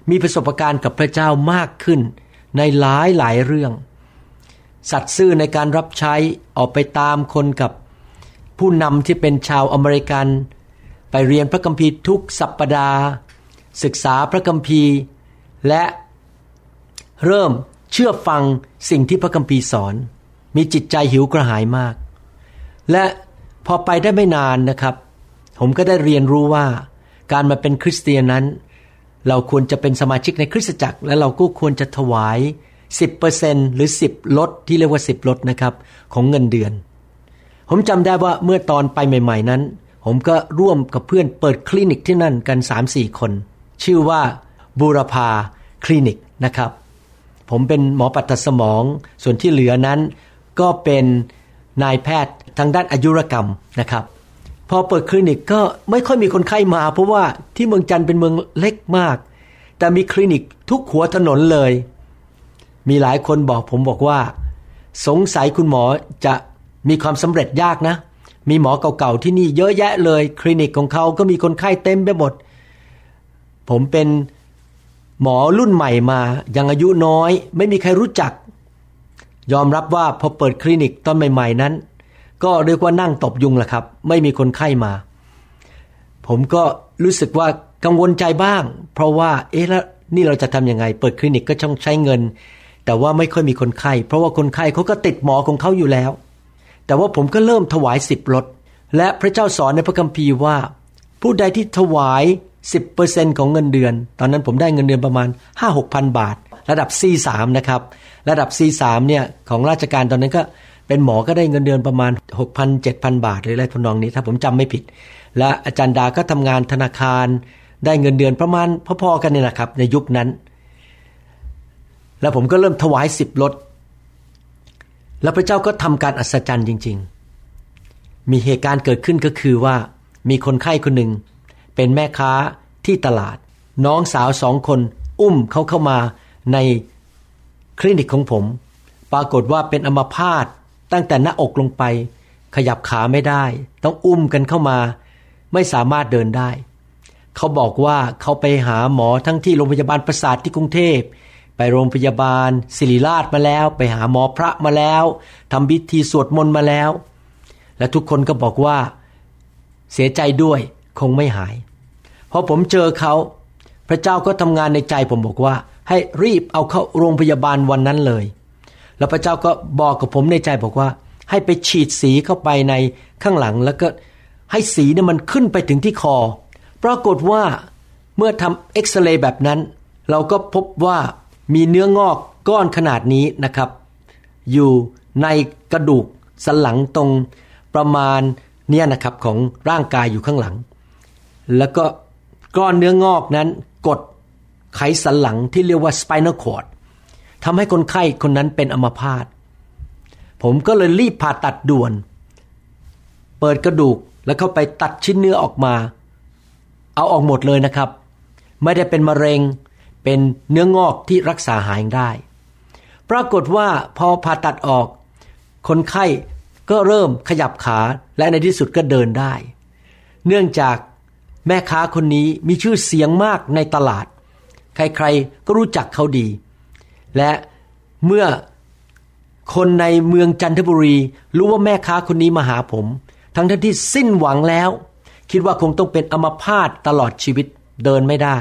Speaker 2: มีประสบการณ์กับพระเจ้ามากขึ้น ในหลายหลายเรื่อง สัตซ์ซื่อในการรับใช้ออกไปตามคนกับผู้นำที่เป็นชาวอเมริกัน ไปเรียนพระคัมภีร์ทุกสัปปดาห์ศึกษาพระคัมภีร์ และเริ่มเชื่อฟังสิ่งที่พระคัมภีร์สอน มีจิตใจหิวกระหายมาก และพอไปได้ไม่นานนะครับ ผมก็ได้เรียนรู้ว่าการมาเป็นคริสเตียนนั้น เราควรจะเป็นสมาชิกในคริสตจักร และเราก็ควรจะถวาย 10%หรือ 10 ลดที่เรียกว่า 10 ลดนะครับ ของเงินเดือน ผมจำได้ว่าเมื่อตอนไปใหม่ ๆนั้น ผมก็ร่วมกับเพื่อนเปิดคลินิกที่นั่นกัน 3-4 คน ชื่อว่าบูรพาคลินิกนะครับ ผมเป็นหมอปัตสมอง ส่วนที่เหลือนั้นก็เป็นนายแพทย์ทางด้านอายุรกรรมนะครับ พอเปิดคลินิกก็ไม่ค่อยมีคนไข้มา เพราะว่าที่เมืองจันเป็นเมืองเล็กมาก แต่มีคลินิกทุกหัวถนนเลย มีหลายคนบอกผมบอกว่า สงสัยคุณหมอจะมีความสำเร็จยากนะ มีหมอเก่าๆที่นี่เยอะแยะเลย คลินิกของเขาก็มีคนไข้เต็มไปหมด ผมเป็นหมอรุ่นใหม่มา ยังอายุน้อย ไม่มีใครรู้จัก ยอมรับว่าพอเปิดคลินิกตอนใหม่ ๆ นั้น ก็เรียกว่านั่งตบยุงแหละครับ ไม่มีคนไข้มา ผมก็รู้สึกว่ากังวลใจบ้าง เพราะว่าเอ๊ะแล้วนี่เราจะทำยังไง เปิดคลินิกก็ต้องใช้เงิน แต่ว่าไม่ค่อยมีคนไข้ เพราะว่าคนไข้เขาก็ติดหมอของเขาอยู่แล้ว แต่ว่าผมก็เริ่มถวายสิบลดและพระเจ้าสอนในพระคัมภีร์ว่า ผู้ใดที่ถวาย10%ของเงินเดือน ตอนนั้นผมได้เงินเดือนประมาณ 5 6พันบาท ระดับ C3 นะครับ ระดับ C3 เนี่ยของราชการตอนนั้นก็ เป็นหมอก็ได้เงินเดือนประมาณ 6,000 7,000 บาทหรืออะไรทำนองนี้ถ้าผมจำไม่ผิด และอาจารย์ดาก็ทำงานธนาคารได้เงินเดือนประมาณพอๆกันนี่แหละครับ ในยุคนั้น แล้วผมก็เริ่มถวายสิบลดแล้วพระเจ้าก็ทำการอัศจรรย์จริง ๆ มีเหตุการณ์เกิดขึ้นก็คือว่ามีคนไข้คนหนึ่ง เป็นแม่ค้าที่ตลาด น้องสาวสองคนอุ้มเขาเข้ามาในคลินิกของผม ปรากฏว่าเป็นอัมพาต ตั้งแต่หน้าอกลงไป ขยับขาไม่ได้ ต้องอุ้มกันเข้ามา ไม่สามารถเดินได้ เขาบอกว่าเขาไปหาหมอทั้งที่โรงพยาบาลประสาทที่กรุงเทพ ไปโรงพยาบาลศิริราชมาแล้ว ไปหาหมอพระมาแล้วทำพิธีสวดมนต์มาแล้ว และทุกคนก็บอกว่า เสียใจด้วยคงไม่หายพอผมเจอเขา พระเจ้าก็ทำงานในใจผมบอกว่า ให้รีบเอาเข้าโรงพยาบาลวันนั้นเลย แล้วพระเจ้าก็บอกกับผมในใจบอกว่า ให้ไปฉีดสีเข้าไปในข้างหลัง แล้วก็ให้สีเนี่ยมันขึ้นไปถึงที่คอ ปรากฏว่าเมื่อทำเอ็กซเรย์แบบนั้น เราก็พบว่ามีเนื้องอกก้อนขนาดนี้นะครับ อยู่ในกระดูกสันหลังตรงประมาณเนี่ยนะครับของร่างกายอยู่ข้างหลัง แล้วก็ก้อนเนื้องอกนั้นกดไขสันหลังที่เรียกว่า spinal cord ทำให้คนไข้คนนั้นเป็นอัมพาตผมก็เลยรีบผ่าตัดด่วน เปิดกระดูกแล้วเข้าไปตัดชิ้นเนื้อออกมา เอาออกหมดเลยนะครับ ไม่ได้เป็นมะเร็ง เป็นเนื้องอกที่รักษาหายได้ ปรากฏว่าพอผ่าตัดออก คนไข้ก็เริ่มขยับขาและในที่สุดก็เดินได้ เนื่องจากแม่ค้าคนนี้มีชื่อเสียงมากในตลาด ใครๆก็รู้จักเขาดี และเมื่อคนในเมืองจันทบุรี รู้ว่าแม่ค้าคนนี้มาหาผม ทั้งทที่สิ้นหวังแล้ว คิดว่าคงต้องเป็นอมพาตตลอดชีวิตเดินไม่ได้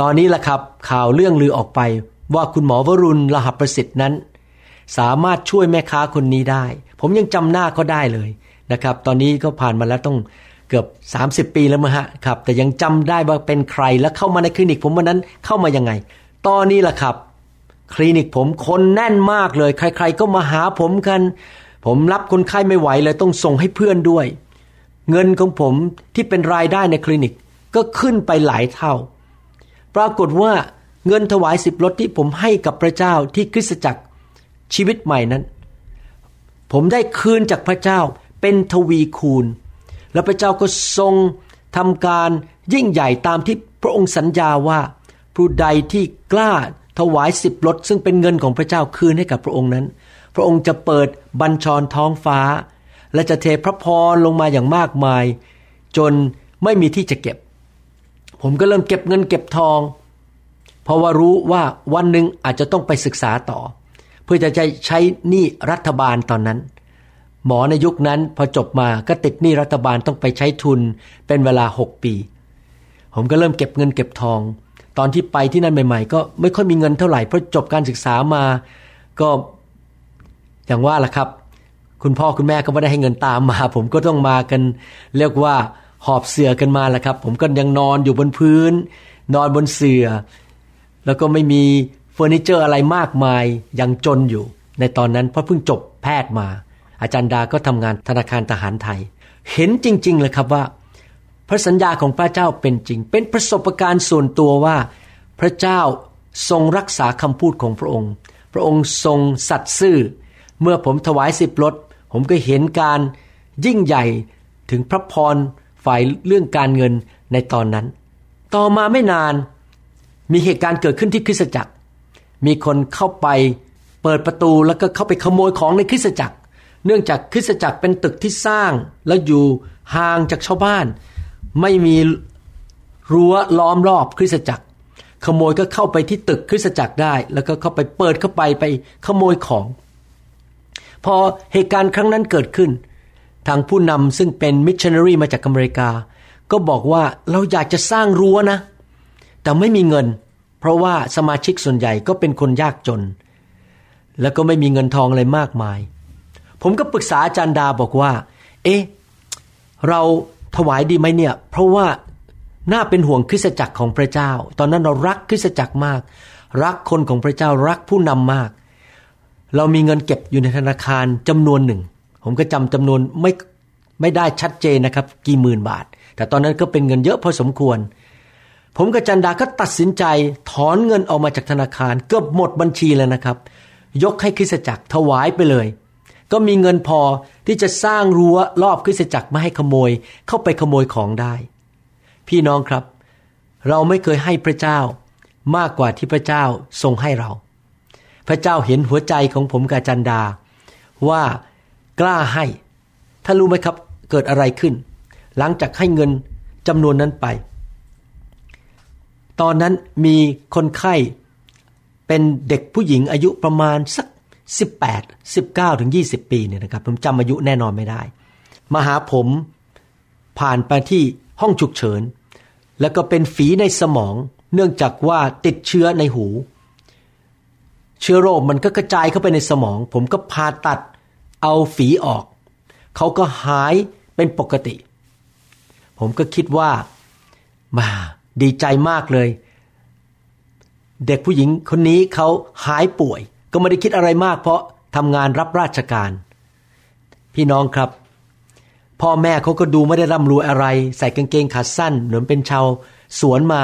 Speaker 2: ตอนนี้ล่ะครับข่าวเรื่องลือออกไปว่าคุณหมอวรุณรหับประสิทธิ์นั้น สามารถช่วยแม่ค้าคนนี้ได้ ผมยังจำหน้าก็ได้เลยนะครับ ตอนนี้ก็ผ่านมาแล้วต้องเกือบ 30 ปีแล้วมั้งฮะครับ แต่ยังจำได้ว่าเป็นใครและเข้ามาในคลินิกผมวันนั้นเข้ามายังไง ตอนนี้แหละครับ คลินิกผมคนแน่นมากเลย ใคร ๆ ก็มาหาผมกัน ผมรับคนไข้ไม่ไหวเลยต้องส่งให้เพื่อนด้วย เงินของผมที่เป็นรายได้ในคลินิกก็ขึ้นไปหลายเท่า ปรากฏว่าเงินถวายสิบลดที่ผมให้กับพระเจ้าที่คริสตจักรชีวิตใหม่นั้น ผมได้คืนจากพระเจ้าเป็นทวีคูณ แล้วพระเจ้าก็ทรงทำการยิ่งใหญ่ตามที่พระองค์สัญญาว่า ผู้ใดที่กล้าถวายสิบลดซึ่งเป็นเงินของพระเจ้าคืนให้กับพระองค์นั้น พระองค์จะเปิดบัญชรท้องฟ้า และจะเทพระพรลงมาอย่างมากมาย จนไม่มีที่จะเก็บ ผมก็เริ่มเก็บเงินเก็บทอง เพราะว่ารู้ว่าวันหนึ่งอาจจะต้องไปศึกษาต่อ เพื่อจะใช้หนี้รัฐบาลตอนนั้น หมอในยุคนั้นพอจบมาก็ติดหนี้รัฐบาลต้องไปใช้ทุนเป็นเวลาหกปี ผมก็เริ่มเก็บเงินเก็บทอง ตอนที่ไปที่นั่นใหม่ ๆ ก็ไม่ค่อยมีเงินเท่าไหร่เพราะจบการศึกษามา ก็อย่างว่าล่ะครับ คุณพ่อคุณแม่ก็ไม่ได้ให้เงินตามมา ผมก็ต้องมากัน เรียกว่าหอบเสื่อกันมาแหละครับ ผมก็ยังนอนอยู่บนพื้น นอนบนเสื่อ แล้วก็ไม่มีเฟอร์นิเจอร์อะไรมากมายยังจนอยู่ ในตอนนั้นเพราะเพิ่งจบแพทย์มา อาจารย์ดาก็ทำงานธนาคารทหารไทย เห็นจริง ๆ เลยครับว่า พระสัญญาของพระเจ้าเป็นจริง เป็นประสบการณ์ส่วนตัวว่า พระเจ้าทรงรักษาคำพูดของพระองค์ พระองค์ทรงสัตย์ซื่อ เมื่อผมถวายสิบรถผมก็เห็นการยิ่งใหญ่ถึงพระพรฝ่ายเรื่องการเงินในตอนนั้น ต่อมาไม่นานมีเหตุการณ์เกิดขึ้นที่คริสตจักร มีคนเข้าไปเปิดประตูแล้วก็เข้าไปขโมยของในคริสตจักร เนื่องจากคริสตจักรเป็นตึกที่สร้างแล้วอยู่ห่างจากชาวบ้าน ไม่มีรั้วล้อมรอบคริสตจักร ขโมยก็เข้าไปที่ตึกคริสตจักรได้ แล้วก็เข้าไปเปิดเข้าไปไปขโมยของ พอเหตุการณ์ครั้งนั้นเกิดขึ้น ทางผู้นำซึ่งเป็นมิชชันนารีมาจากอเมริกา ก็บอกว่าเราอยากจะสร้างรั้วนะ แต่ไม่มีเงิน เพราะว่าสมาชิกส่วนใหญ่ก็เป็นคนยากจน แล้วก็ไม่มีเงินทองอะไรมากมาย ผมก็ปรึกษาอาจารย์ดาบอกว่า เอ๊ะเรา ถวายดีไหมเนี่ย เพราะว่าน่าเป็นห่วงคริสตจักรของพระเจ้า ตอนนั้นเรารักคริสตจักรมาก รักคนของพระเจ้ารักผู้นำมาก เรามีเงินเก็บอยู่ในธนาคารจำนวนหนึ่ง ผมก็จำจำนวนไม่ไม่ได้ชัดเจนนะครับ กี่หมื่นบาท แต่ตอนนั้นก็เป็นเงินเยอะพอสมควร ผมกับจันดาก็ตัดสินใจถอนเงินออกมาจากธนาคาร เกือบหมดบัญชีเลยนะครับ ยกให้คริสตจักรถวายไปเลย ก็มีเงินพอที่จะสร้างรั้วรอบคริสตจักรไม่ให้ขโมยเข้าไปขโมยของได้ พี่น้องครับ เราไม่เคยให้พระเจ้ามากกว่าที่พระเจ้าทรงให้เรา พระเจ้าเห็นหัวใจของผมกับจันดา ว่ากล้าให้ถ้ารู้ไหมครับ เกิดอะไรขึ้น หลังจากให้เงินจำนวนนั้นไป ตอนนั้นมีคนไข้เป็นเด็กผู้หญิงอายุประมาณสัก 18 19ถึง20 ปีเนี่ยนะครับผมจำอายุแน่นอนไม่ได้ มาหาผมผ่านไปที่ห้องฉุกเฉิน แล้วก็เป็นฝีในสมอง เนื่องจากว่าติดเชื้อในหู เชื้อโรคมันก็กระจายเข้าไปในสมอง ผมก็ผ่าตัดเอาฝีออก เขาก็หายเป็นปกติ ผมก็คิดว่ามาดีใจมากเลย เด็กผู้หญิงคนนี้เขาหายป่วย ก็ไม่ได้คิดอะไรมาก เพราะทำงานรับราชการ พี่น้องครับ พ่อแม่เขาก็ดูไม่ได้ร่ำรวยอะไร ใส่กางเกงขาสั้น เหมือนเป็นชาวสวนมา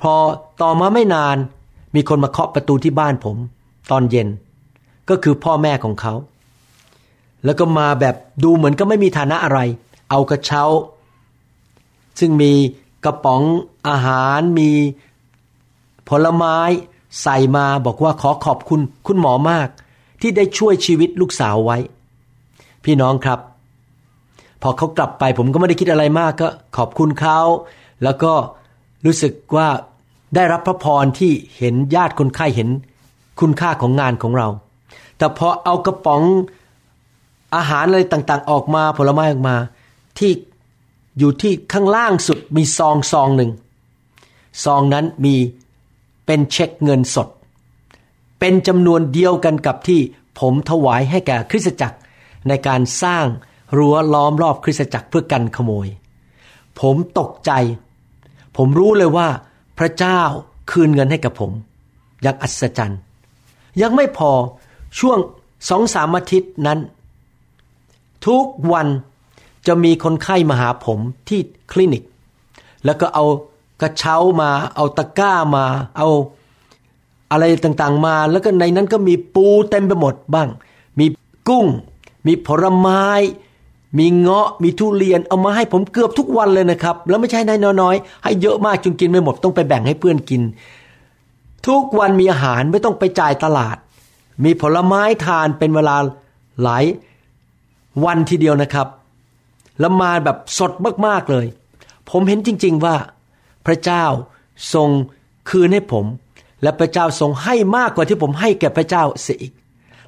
Speaker 2: พอต่อมาไม่นานมีคนมาเคาะประตูที่บ้านผม ตอนเย็น ก็คือพ่อแม่ของเขา แล้วก็มาแบบดูเหมือนก็ไม่มีฐานะอะไร เอากระเช้า ซึ่งมีกระป๋องอาหารมีผลไม้ ใส่มาบอกว่าขอขอบคุณคุณหมอมาก ที่ได้ช่วยชีวิตลูกสาวไว้ พี่น้องครับ พอเขากลับไปผมก็ไม่ได้คิดอะไรมากก็ขอบคุณเขา แล้วก็รู้สึกว่าได้รับพระพรที่เห็นญาติคนไข้เห็นคุณค่าของงานของเรา แต่พอเอากระป๋องอาหารอะไรต่างๆ ออกมาผลไม้ออกมา ที่อยู่ที่ข้างล่างสุดมีซองซองหนึ่งซองนั้นมี เป็นเช็คเงินสด เป็นจำนวนเดียวกันกับที่ผมถวายให้แก่คริสตจักร ในการสร้างรั้วล้อมรอบคริสตจักรเพื่อกันขโมย ผมตกใจ ผมรู้เลยว่า พระเจ้าคืนเงินให้กับผม อย่างอัศจรรย์ ยังไม่พอช่วงสองสามอาทิตย์นั้น ทุกวันจะมีคนไข้มาหาผมที่คลินิก แล้วก็เอา กระเช้ามา เอาตะกร้ามา เอาอะไรต่างๆมา แล้วก็ในนั้นก็มีปูเต็มไปหมดบ้าง มีกุ้ง มีผลไม้ มีเงาะ มีทุเรียน เอามาให้ผมเกือบทุกวันเลยนะครับ แล้วไม่ใช่น้อยๆให้เยอะมากจนกินไม่หมด ต้องไปแบ่งให้เพื่อนกิน ทุกวันมีอาหารไม่ต้องไปจ่ายตลาด มีผลไม้ทานเป็นเวลาหลายวันทีเดียวนะครับ แล้วมาแบบสดมากๆเลย ผมเห็นจริง ๆว่า พระเจ้าทรงคืนให้ผม และพระเจ้าทรงให้มากกว่าที่ผมให้แก่พระเจ้าเสียอีก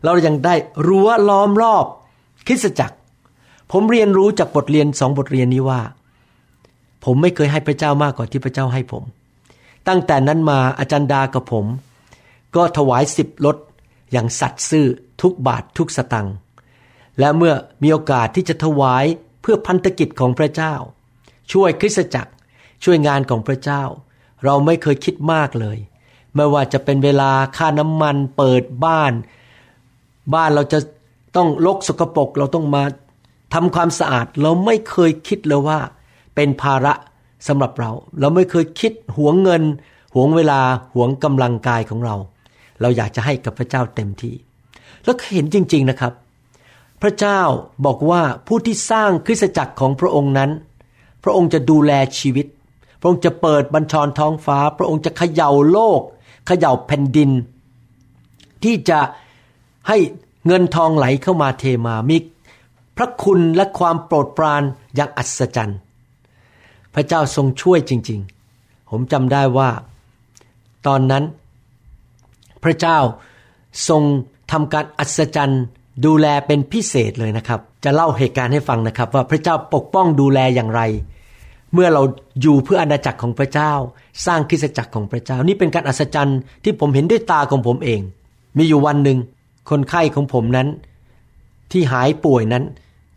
Speaker 2: เรายังได้รั้วล้อมรอบ คริสตจักร ผมเรียนรู้จากบทเรียนสองบทเรียนนี้ว่า ผมไม่เคยให้พระเจ้ามากกว่าที่พระเจ้าให้ผม ตั้งแต่นั้นมาอาจารย์ดากับผม ก็ถวายสิบลดอย่างสัตย์ซื่อทุกบาททุกสตังค์และเมื่อมีโอกาสที่จะถวายเพื่อพันธกิจของพระเจ้า ช่วยคริสตจักร ช่วยงานของพระเจ้า เราไม่เคยคิดมากเลย ไม่ว่าจะเป็นเวลาค่าน้ำมันเปิดบ้าน บ้านเราจะต้องลกสกปรกเราต้องมาทำความสะอาดเราไม่เคยคิดเลยว่า เป็นภาระสำหรับเรา เราไม่เคยคิดหวงเงินหวงเวลาหวงกำลังกายของเรา เราอยากจะให้กับพระเจ้าเต็มที่ แล้วเห็นจริง ๆนะครับ พระเจ้าบอกว่าผู้ที่สร้างคริสตจักรของพระองค์นั้น พระองค์จะดูแลชีวิต ระองค์จะเปิดบัญชรท้องฟ้า พระองค์จะเขย่าโลก เขย่าแผ่นดิน ที่จะให้เงินทองไหลเข้ามาเทมามีพระคุณและความโปรดปรานอย่างอัศจรรย์ พระเจ้าทรงช่วยจริง ๆ ผมจำได้ว่า ตอนนั้น พระเจ้าทรงทำการอัศจรรย์ดูแลเป็นพิเศษเลยนะครับ จะเล่าเหตุการณ์ให้ฟังนะครับ ว่าพระเจ้าปกป้องดูแลอย่างไร เมื่อเราอยู่เพื่ออาณาจักรของพระเจ้า สร้างคริสตจักรของพระเจ้า นี่เป็นการอัศจรรย์ที่ผมเห็นด้วยตาของผมเอง มีอยู่วันหนึ่งคนไข้ของผมนั้น ที่หายป่วยนั้น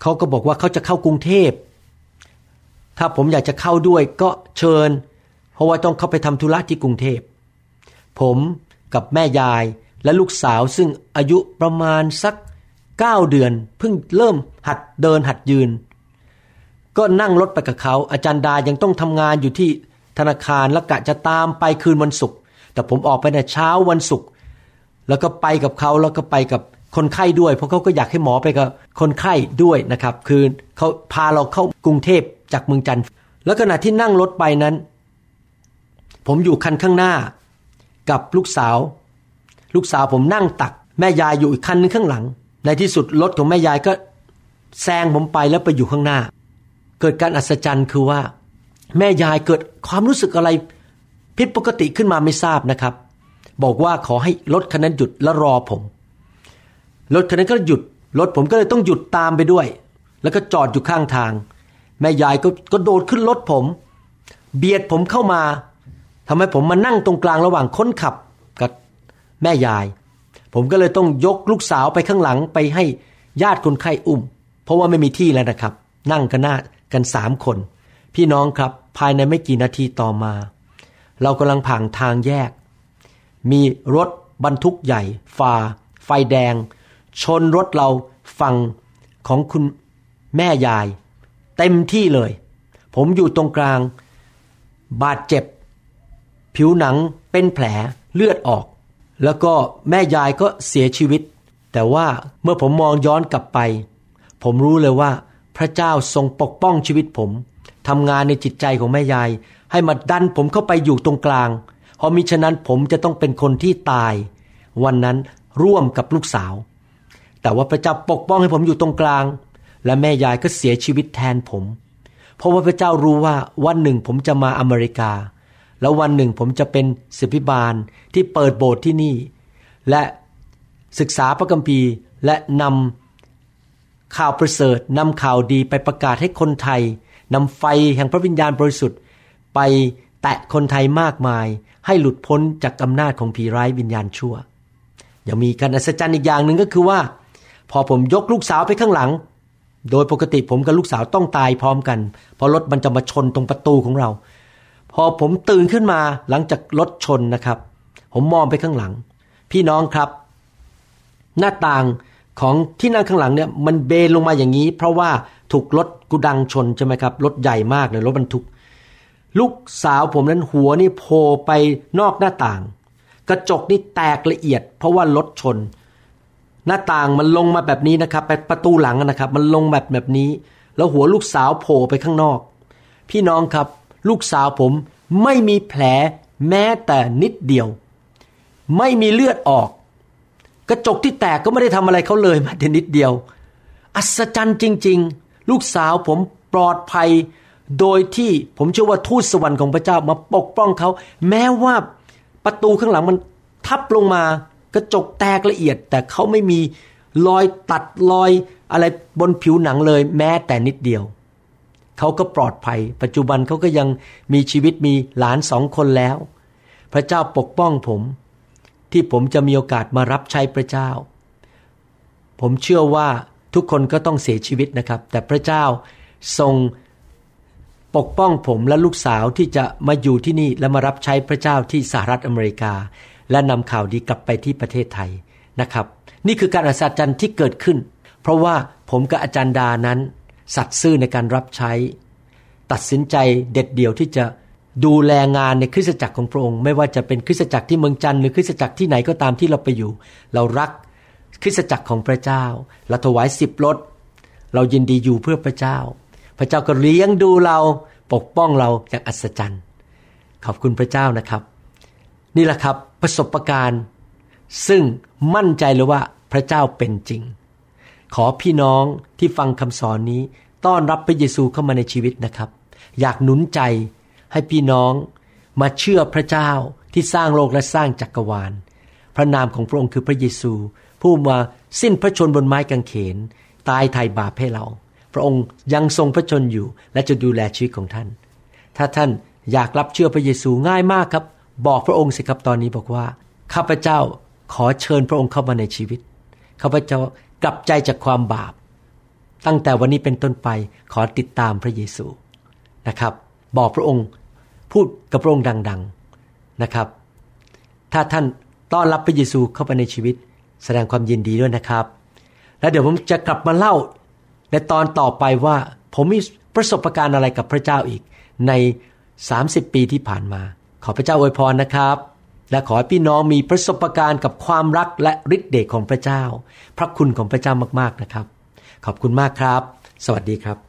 Speaker 2: เขาก็บอกว่าเขาจะเข้ากรุงเทพ ถ้าผมอยากจะเข้าด้วยก็เชิญ เพราะว่าต้องเข้าไปทำธุระที่กรุงเทพ ผมกับแม่ยายและลูกสาวซึ่งอายุประมาณสักเก้าเดือน เพิ่งเริ่มหัดเดินหัดยืน ก็นั่งรถไปกับเขา อาจารย์ดายังต้องทำงานอยู่ที่ธนาคารและกะจะตามไปคืนวันศุกร์แต่ผมออกไปในเช้าวันศุกร์แล้วก็ไปกับเขาแล้วก็ไปกับคนไข้ด้วย เพราะเขาก็อยากให้หมอไปกับคนไข้ด้วยนะครับ คือเขาพาเราเข้ากรุงเทพจากเมืองจันทร์แล้วขณะที่นั่งรถไปนั้น ผมอยู่คันข้างหน้า กับลูกสาว ลูกสาวผมนั่งตัก แม่ยายอยู่อีกคันนึงข้างหลัง ในที่สุดรถของแม่ยายก็แซงผมไปแล้วไปอยู่ข้างหน้า เกิดการอัศจรรย์คือว่า แม่ยายเกิดความรู้สึกอะไรผิดปกติขึ้นมาไม่ทราบนะครับ บอกว่าขอให้รถคันนั้นหยุดแล้วรอผมรถคันนั้นก็หยุดรถผมก็เลยต้องหยุดตามไปด้วย แล้วก็จอดอยู่ข้างทาง แม่ยายก็กโดดขึ้นรถผม เบียดผมเข้ามาทำให้ผมมานั่งตรงกลางระหว่างคนขับกับแม่ยาย ผมก็เลยต้องยกลูกสาวไปข้างหลังไปให้ญาติคนไข้อุ้ม เพราะว่าไม่มีที่แล้วนะครับ นั่งกันหน้า กันสามคน พี่น้องครับภายในไม่กี่นาทีต่อมา เรากำลังผ่านทางแยก มีรถบรรทุกใหญ่ฝ่า ไฟแดง ชนรถเราฝั่งของคุณแม่ยาย เต็มที่เลย ผมอยู่ตรงกลาง บาดเจ็บ ผิวหนังเป็นแผลเลือดออก แล้วก็แม่ยายก็เสียชีวิต แต่ว่าเมื่อผมมองย้อนกลับไป ผมรู้เลยว่า พระเจ้าทรงปกป้องชีวิตผมทำงานในจิตใจของแม่ยาย ให้มาดันผมเข้าไปอยู่ตรงกลาง เพราะมิฉะนั้นผมจะต้องเป็นคนที่ตาย วันนั้นร่วมกับลูกสาว แต่ว่าพระเจ้าปกป้องให้ผมอยู่ตรงกลาง และแม่ยายก็เสียชีวิตแทนผม เพราะว่าพระเจ้ารู้ว่าวันหนึ่งผมจะมาอเมริกา แล้ววันหนึ่งผมจะเป็นศิบิบาลที่เปิดโบสถ์ที่นี่ และศึกษาพระคัมภีร์และนำ ข่าวประเสริฐนำข่าวดีไปประกาศให้คนไทยนำไฟแห่งพระวิญญาณบริสุทธิ์ ไปแตะคนไทยมากมาย ให้หลุดพ้นจากอำนาจของผีร้ายวิญญาณชั่วยังมีการอัศจรรย์อีกอย่างหนึ่งก็คือว่า พอผมยกลูกสาวไปข้างหลัง โดยปกติผมกับลูกสาวต้องตายพร้อมกันเพราะรถมันจะมาชนตรงประตูของเรา พอผมตื่นขึ้นมาหลังจากรถชนนะครับ ผมมองไปข้างหลัง พี่น้องครับ หน้าต่าง ของที่นั่งข้างหลังเนี่ยมันเบนลงมาอย่างนี้ เพราะว่าถูกรถกุดังชนใช่ไหมครับรถใหญ่มากเลยรถบรรทุก ลูกสาวผมนั้นหัวนี่โผล่ไปนอกหน้าต่าง กระจกนี่แตกละเอียด เพราะว่ารถชน หน้าต่างมันลงมาแบบนี้นะครับไปประตูหลังนะครับ มันลงแบบแบบนี้ แล้วหัวลูกสาวโผล่ไปข้างนอก พี่น้องครับ ลูกสาวผมไม่มีแผลแม้แต่นิดเดียว ไม่มีเลือดออก กระจกที่แตกก็ไม่ได้ทำอะไรเขาเลยแม้แต่นิดเดียว อัศจรรย์จริง ๆ ลูกสาวผมปลอดภัย โดยที่ผมเชื่อว่าทูตสวรรค์ของพระเจ้ามาปกป้องเขา แม้ว่าประตูข้างหลังมันทับลงมากระจกแตกละเอียด แต่เขาไม่มีรอยตัดรอยอะไรบนผิวหนังเลย แม้แต่นิดเดียว เขาก็ปลอดภัย ปัจจุบันเขาก็ยังมีชีวิตมีหลานสองคนแล้ว พระเจ้าปกป้องผม ที่ผมจะมีโอกาสมารับใช้พระเจ้า ผมเชื่อว่าทุกคนก็ต้องเสียชีวิตนะครับ แต่พระเจ้าทรงปกป้องผมและลูกสาวที่จะมาอยู่ที่นี่และมารับใช้พระเจ้าที่สหรัฐอเมริกา และนำข่าวดีกลับไปที่ประเทศไทยนะครับ นี่คือการอัศจรรย์ที่เกิดขึ้น เพราะว่าผมกับอาจารย์ดานั้น สัตย์ซื่อในการรับใช้ ตัดสินใจเด็ดเดี่ยวที่จะ ดูแลงานในคริสตจักรของพระองค์ ไม่ว่าจะเป็นคริสตจักรที่เมืองจันทร์หรือคริสตจักรที่ไหนก็ตามที่เราไปอยู่ เรารักคริสตจักรของพระเจ้าเราถวายสิบรถเรายินดีอยู่เพื่อพระเจ้า พระเจ้าก็เลี้ยงดูเราปกป้องเราอย่างอัศจรรย์ ขอบคุณพระเจ้านะครับ นี่แหละครับประสบการณ์ ซึ่งมั่นใจเลยว่าพระเจ้าเป็นจริง ขอพี่น้องที่ฟังคำสอนนี้ ต้อนรับพระเยซูเข้ามาในชีวิตนะครับ อยากหนุนใจ ให้พี่น้องมาเชื่อพระเจ้าที่สร้างโลกและสร้างจักรวาล พระนามของพระองค์คือพระเยซู ผู้มาสิ้นพระชนบนไม้กางเขน ตายไถ่บาปให้เรา พระองค์ยังทรงพระชนอยู่ และจะดูแลชีวิตของท่าน ถ้าท่านอยากรับเชื่อพระเยซูง่ายมากครับ บอกพระองค์สิครับตอนนี้บอกว่าข้าพเจ้าขอเชิญพระองค์เข้ามาในชีวิตข้าพเจ้ากลับใจจากความบาป ตั้งแต่วันนี้เป็นต้นไปขอติดตามพระเยซูนะครับ บอกพระองค์ พูดกับพระองค์ดัง ๆนะครับ ถ้าท่านต้อนรับพระเยซูเข้าไปในชีวิต แสดงความยินดีด้วยนะครับ แล้วเดี๋ยวผมจะกลับมาเล่าในตอนต่อไปว่าผมมีประสบการณ์อะไรกับพระเจ้าอีกใน 30 ปีที่ผ่านมา ขอพระเจ้าอวยพรนะครับ และขอให้พี่น้องมีประสบการณ์กับความรักและฤทธิ์เดชของพระเจ้า พระคุณของพระเจ้ามากๆนะครับ ขอบคุณมากครับ สวัสดีครับ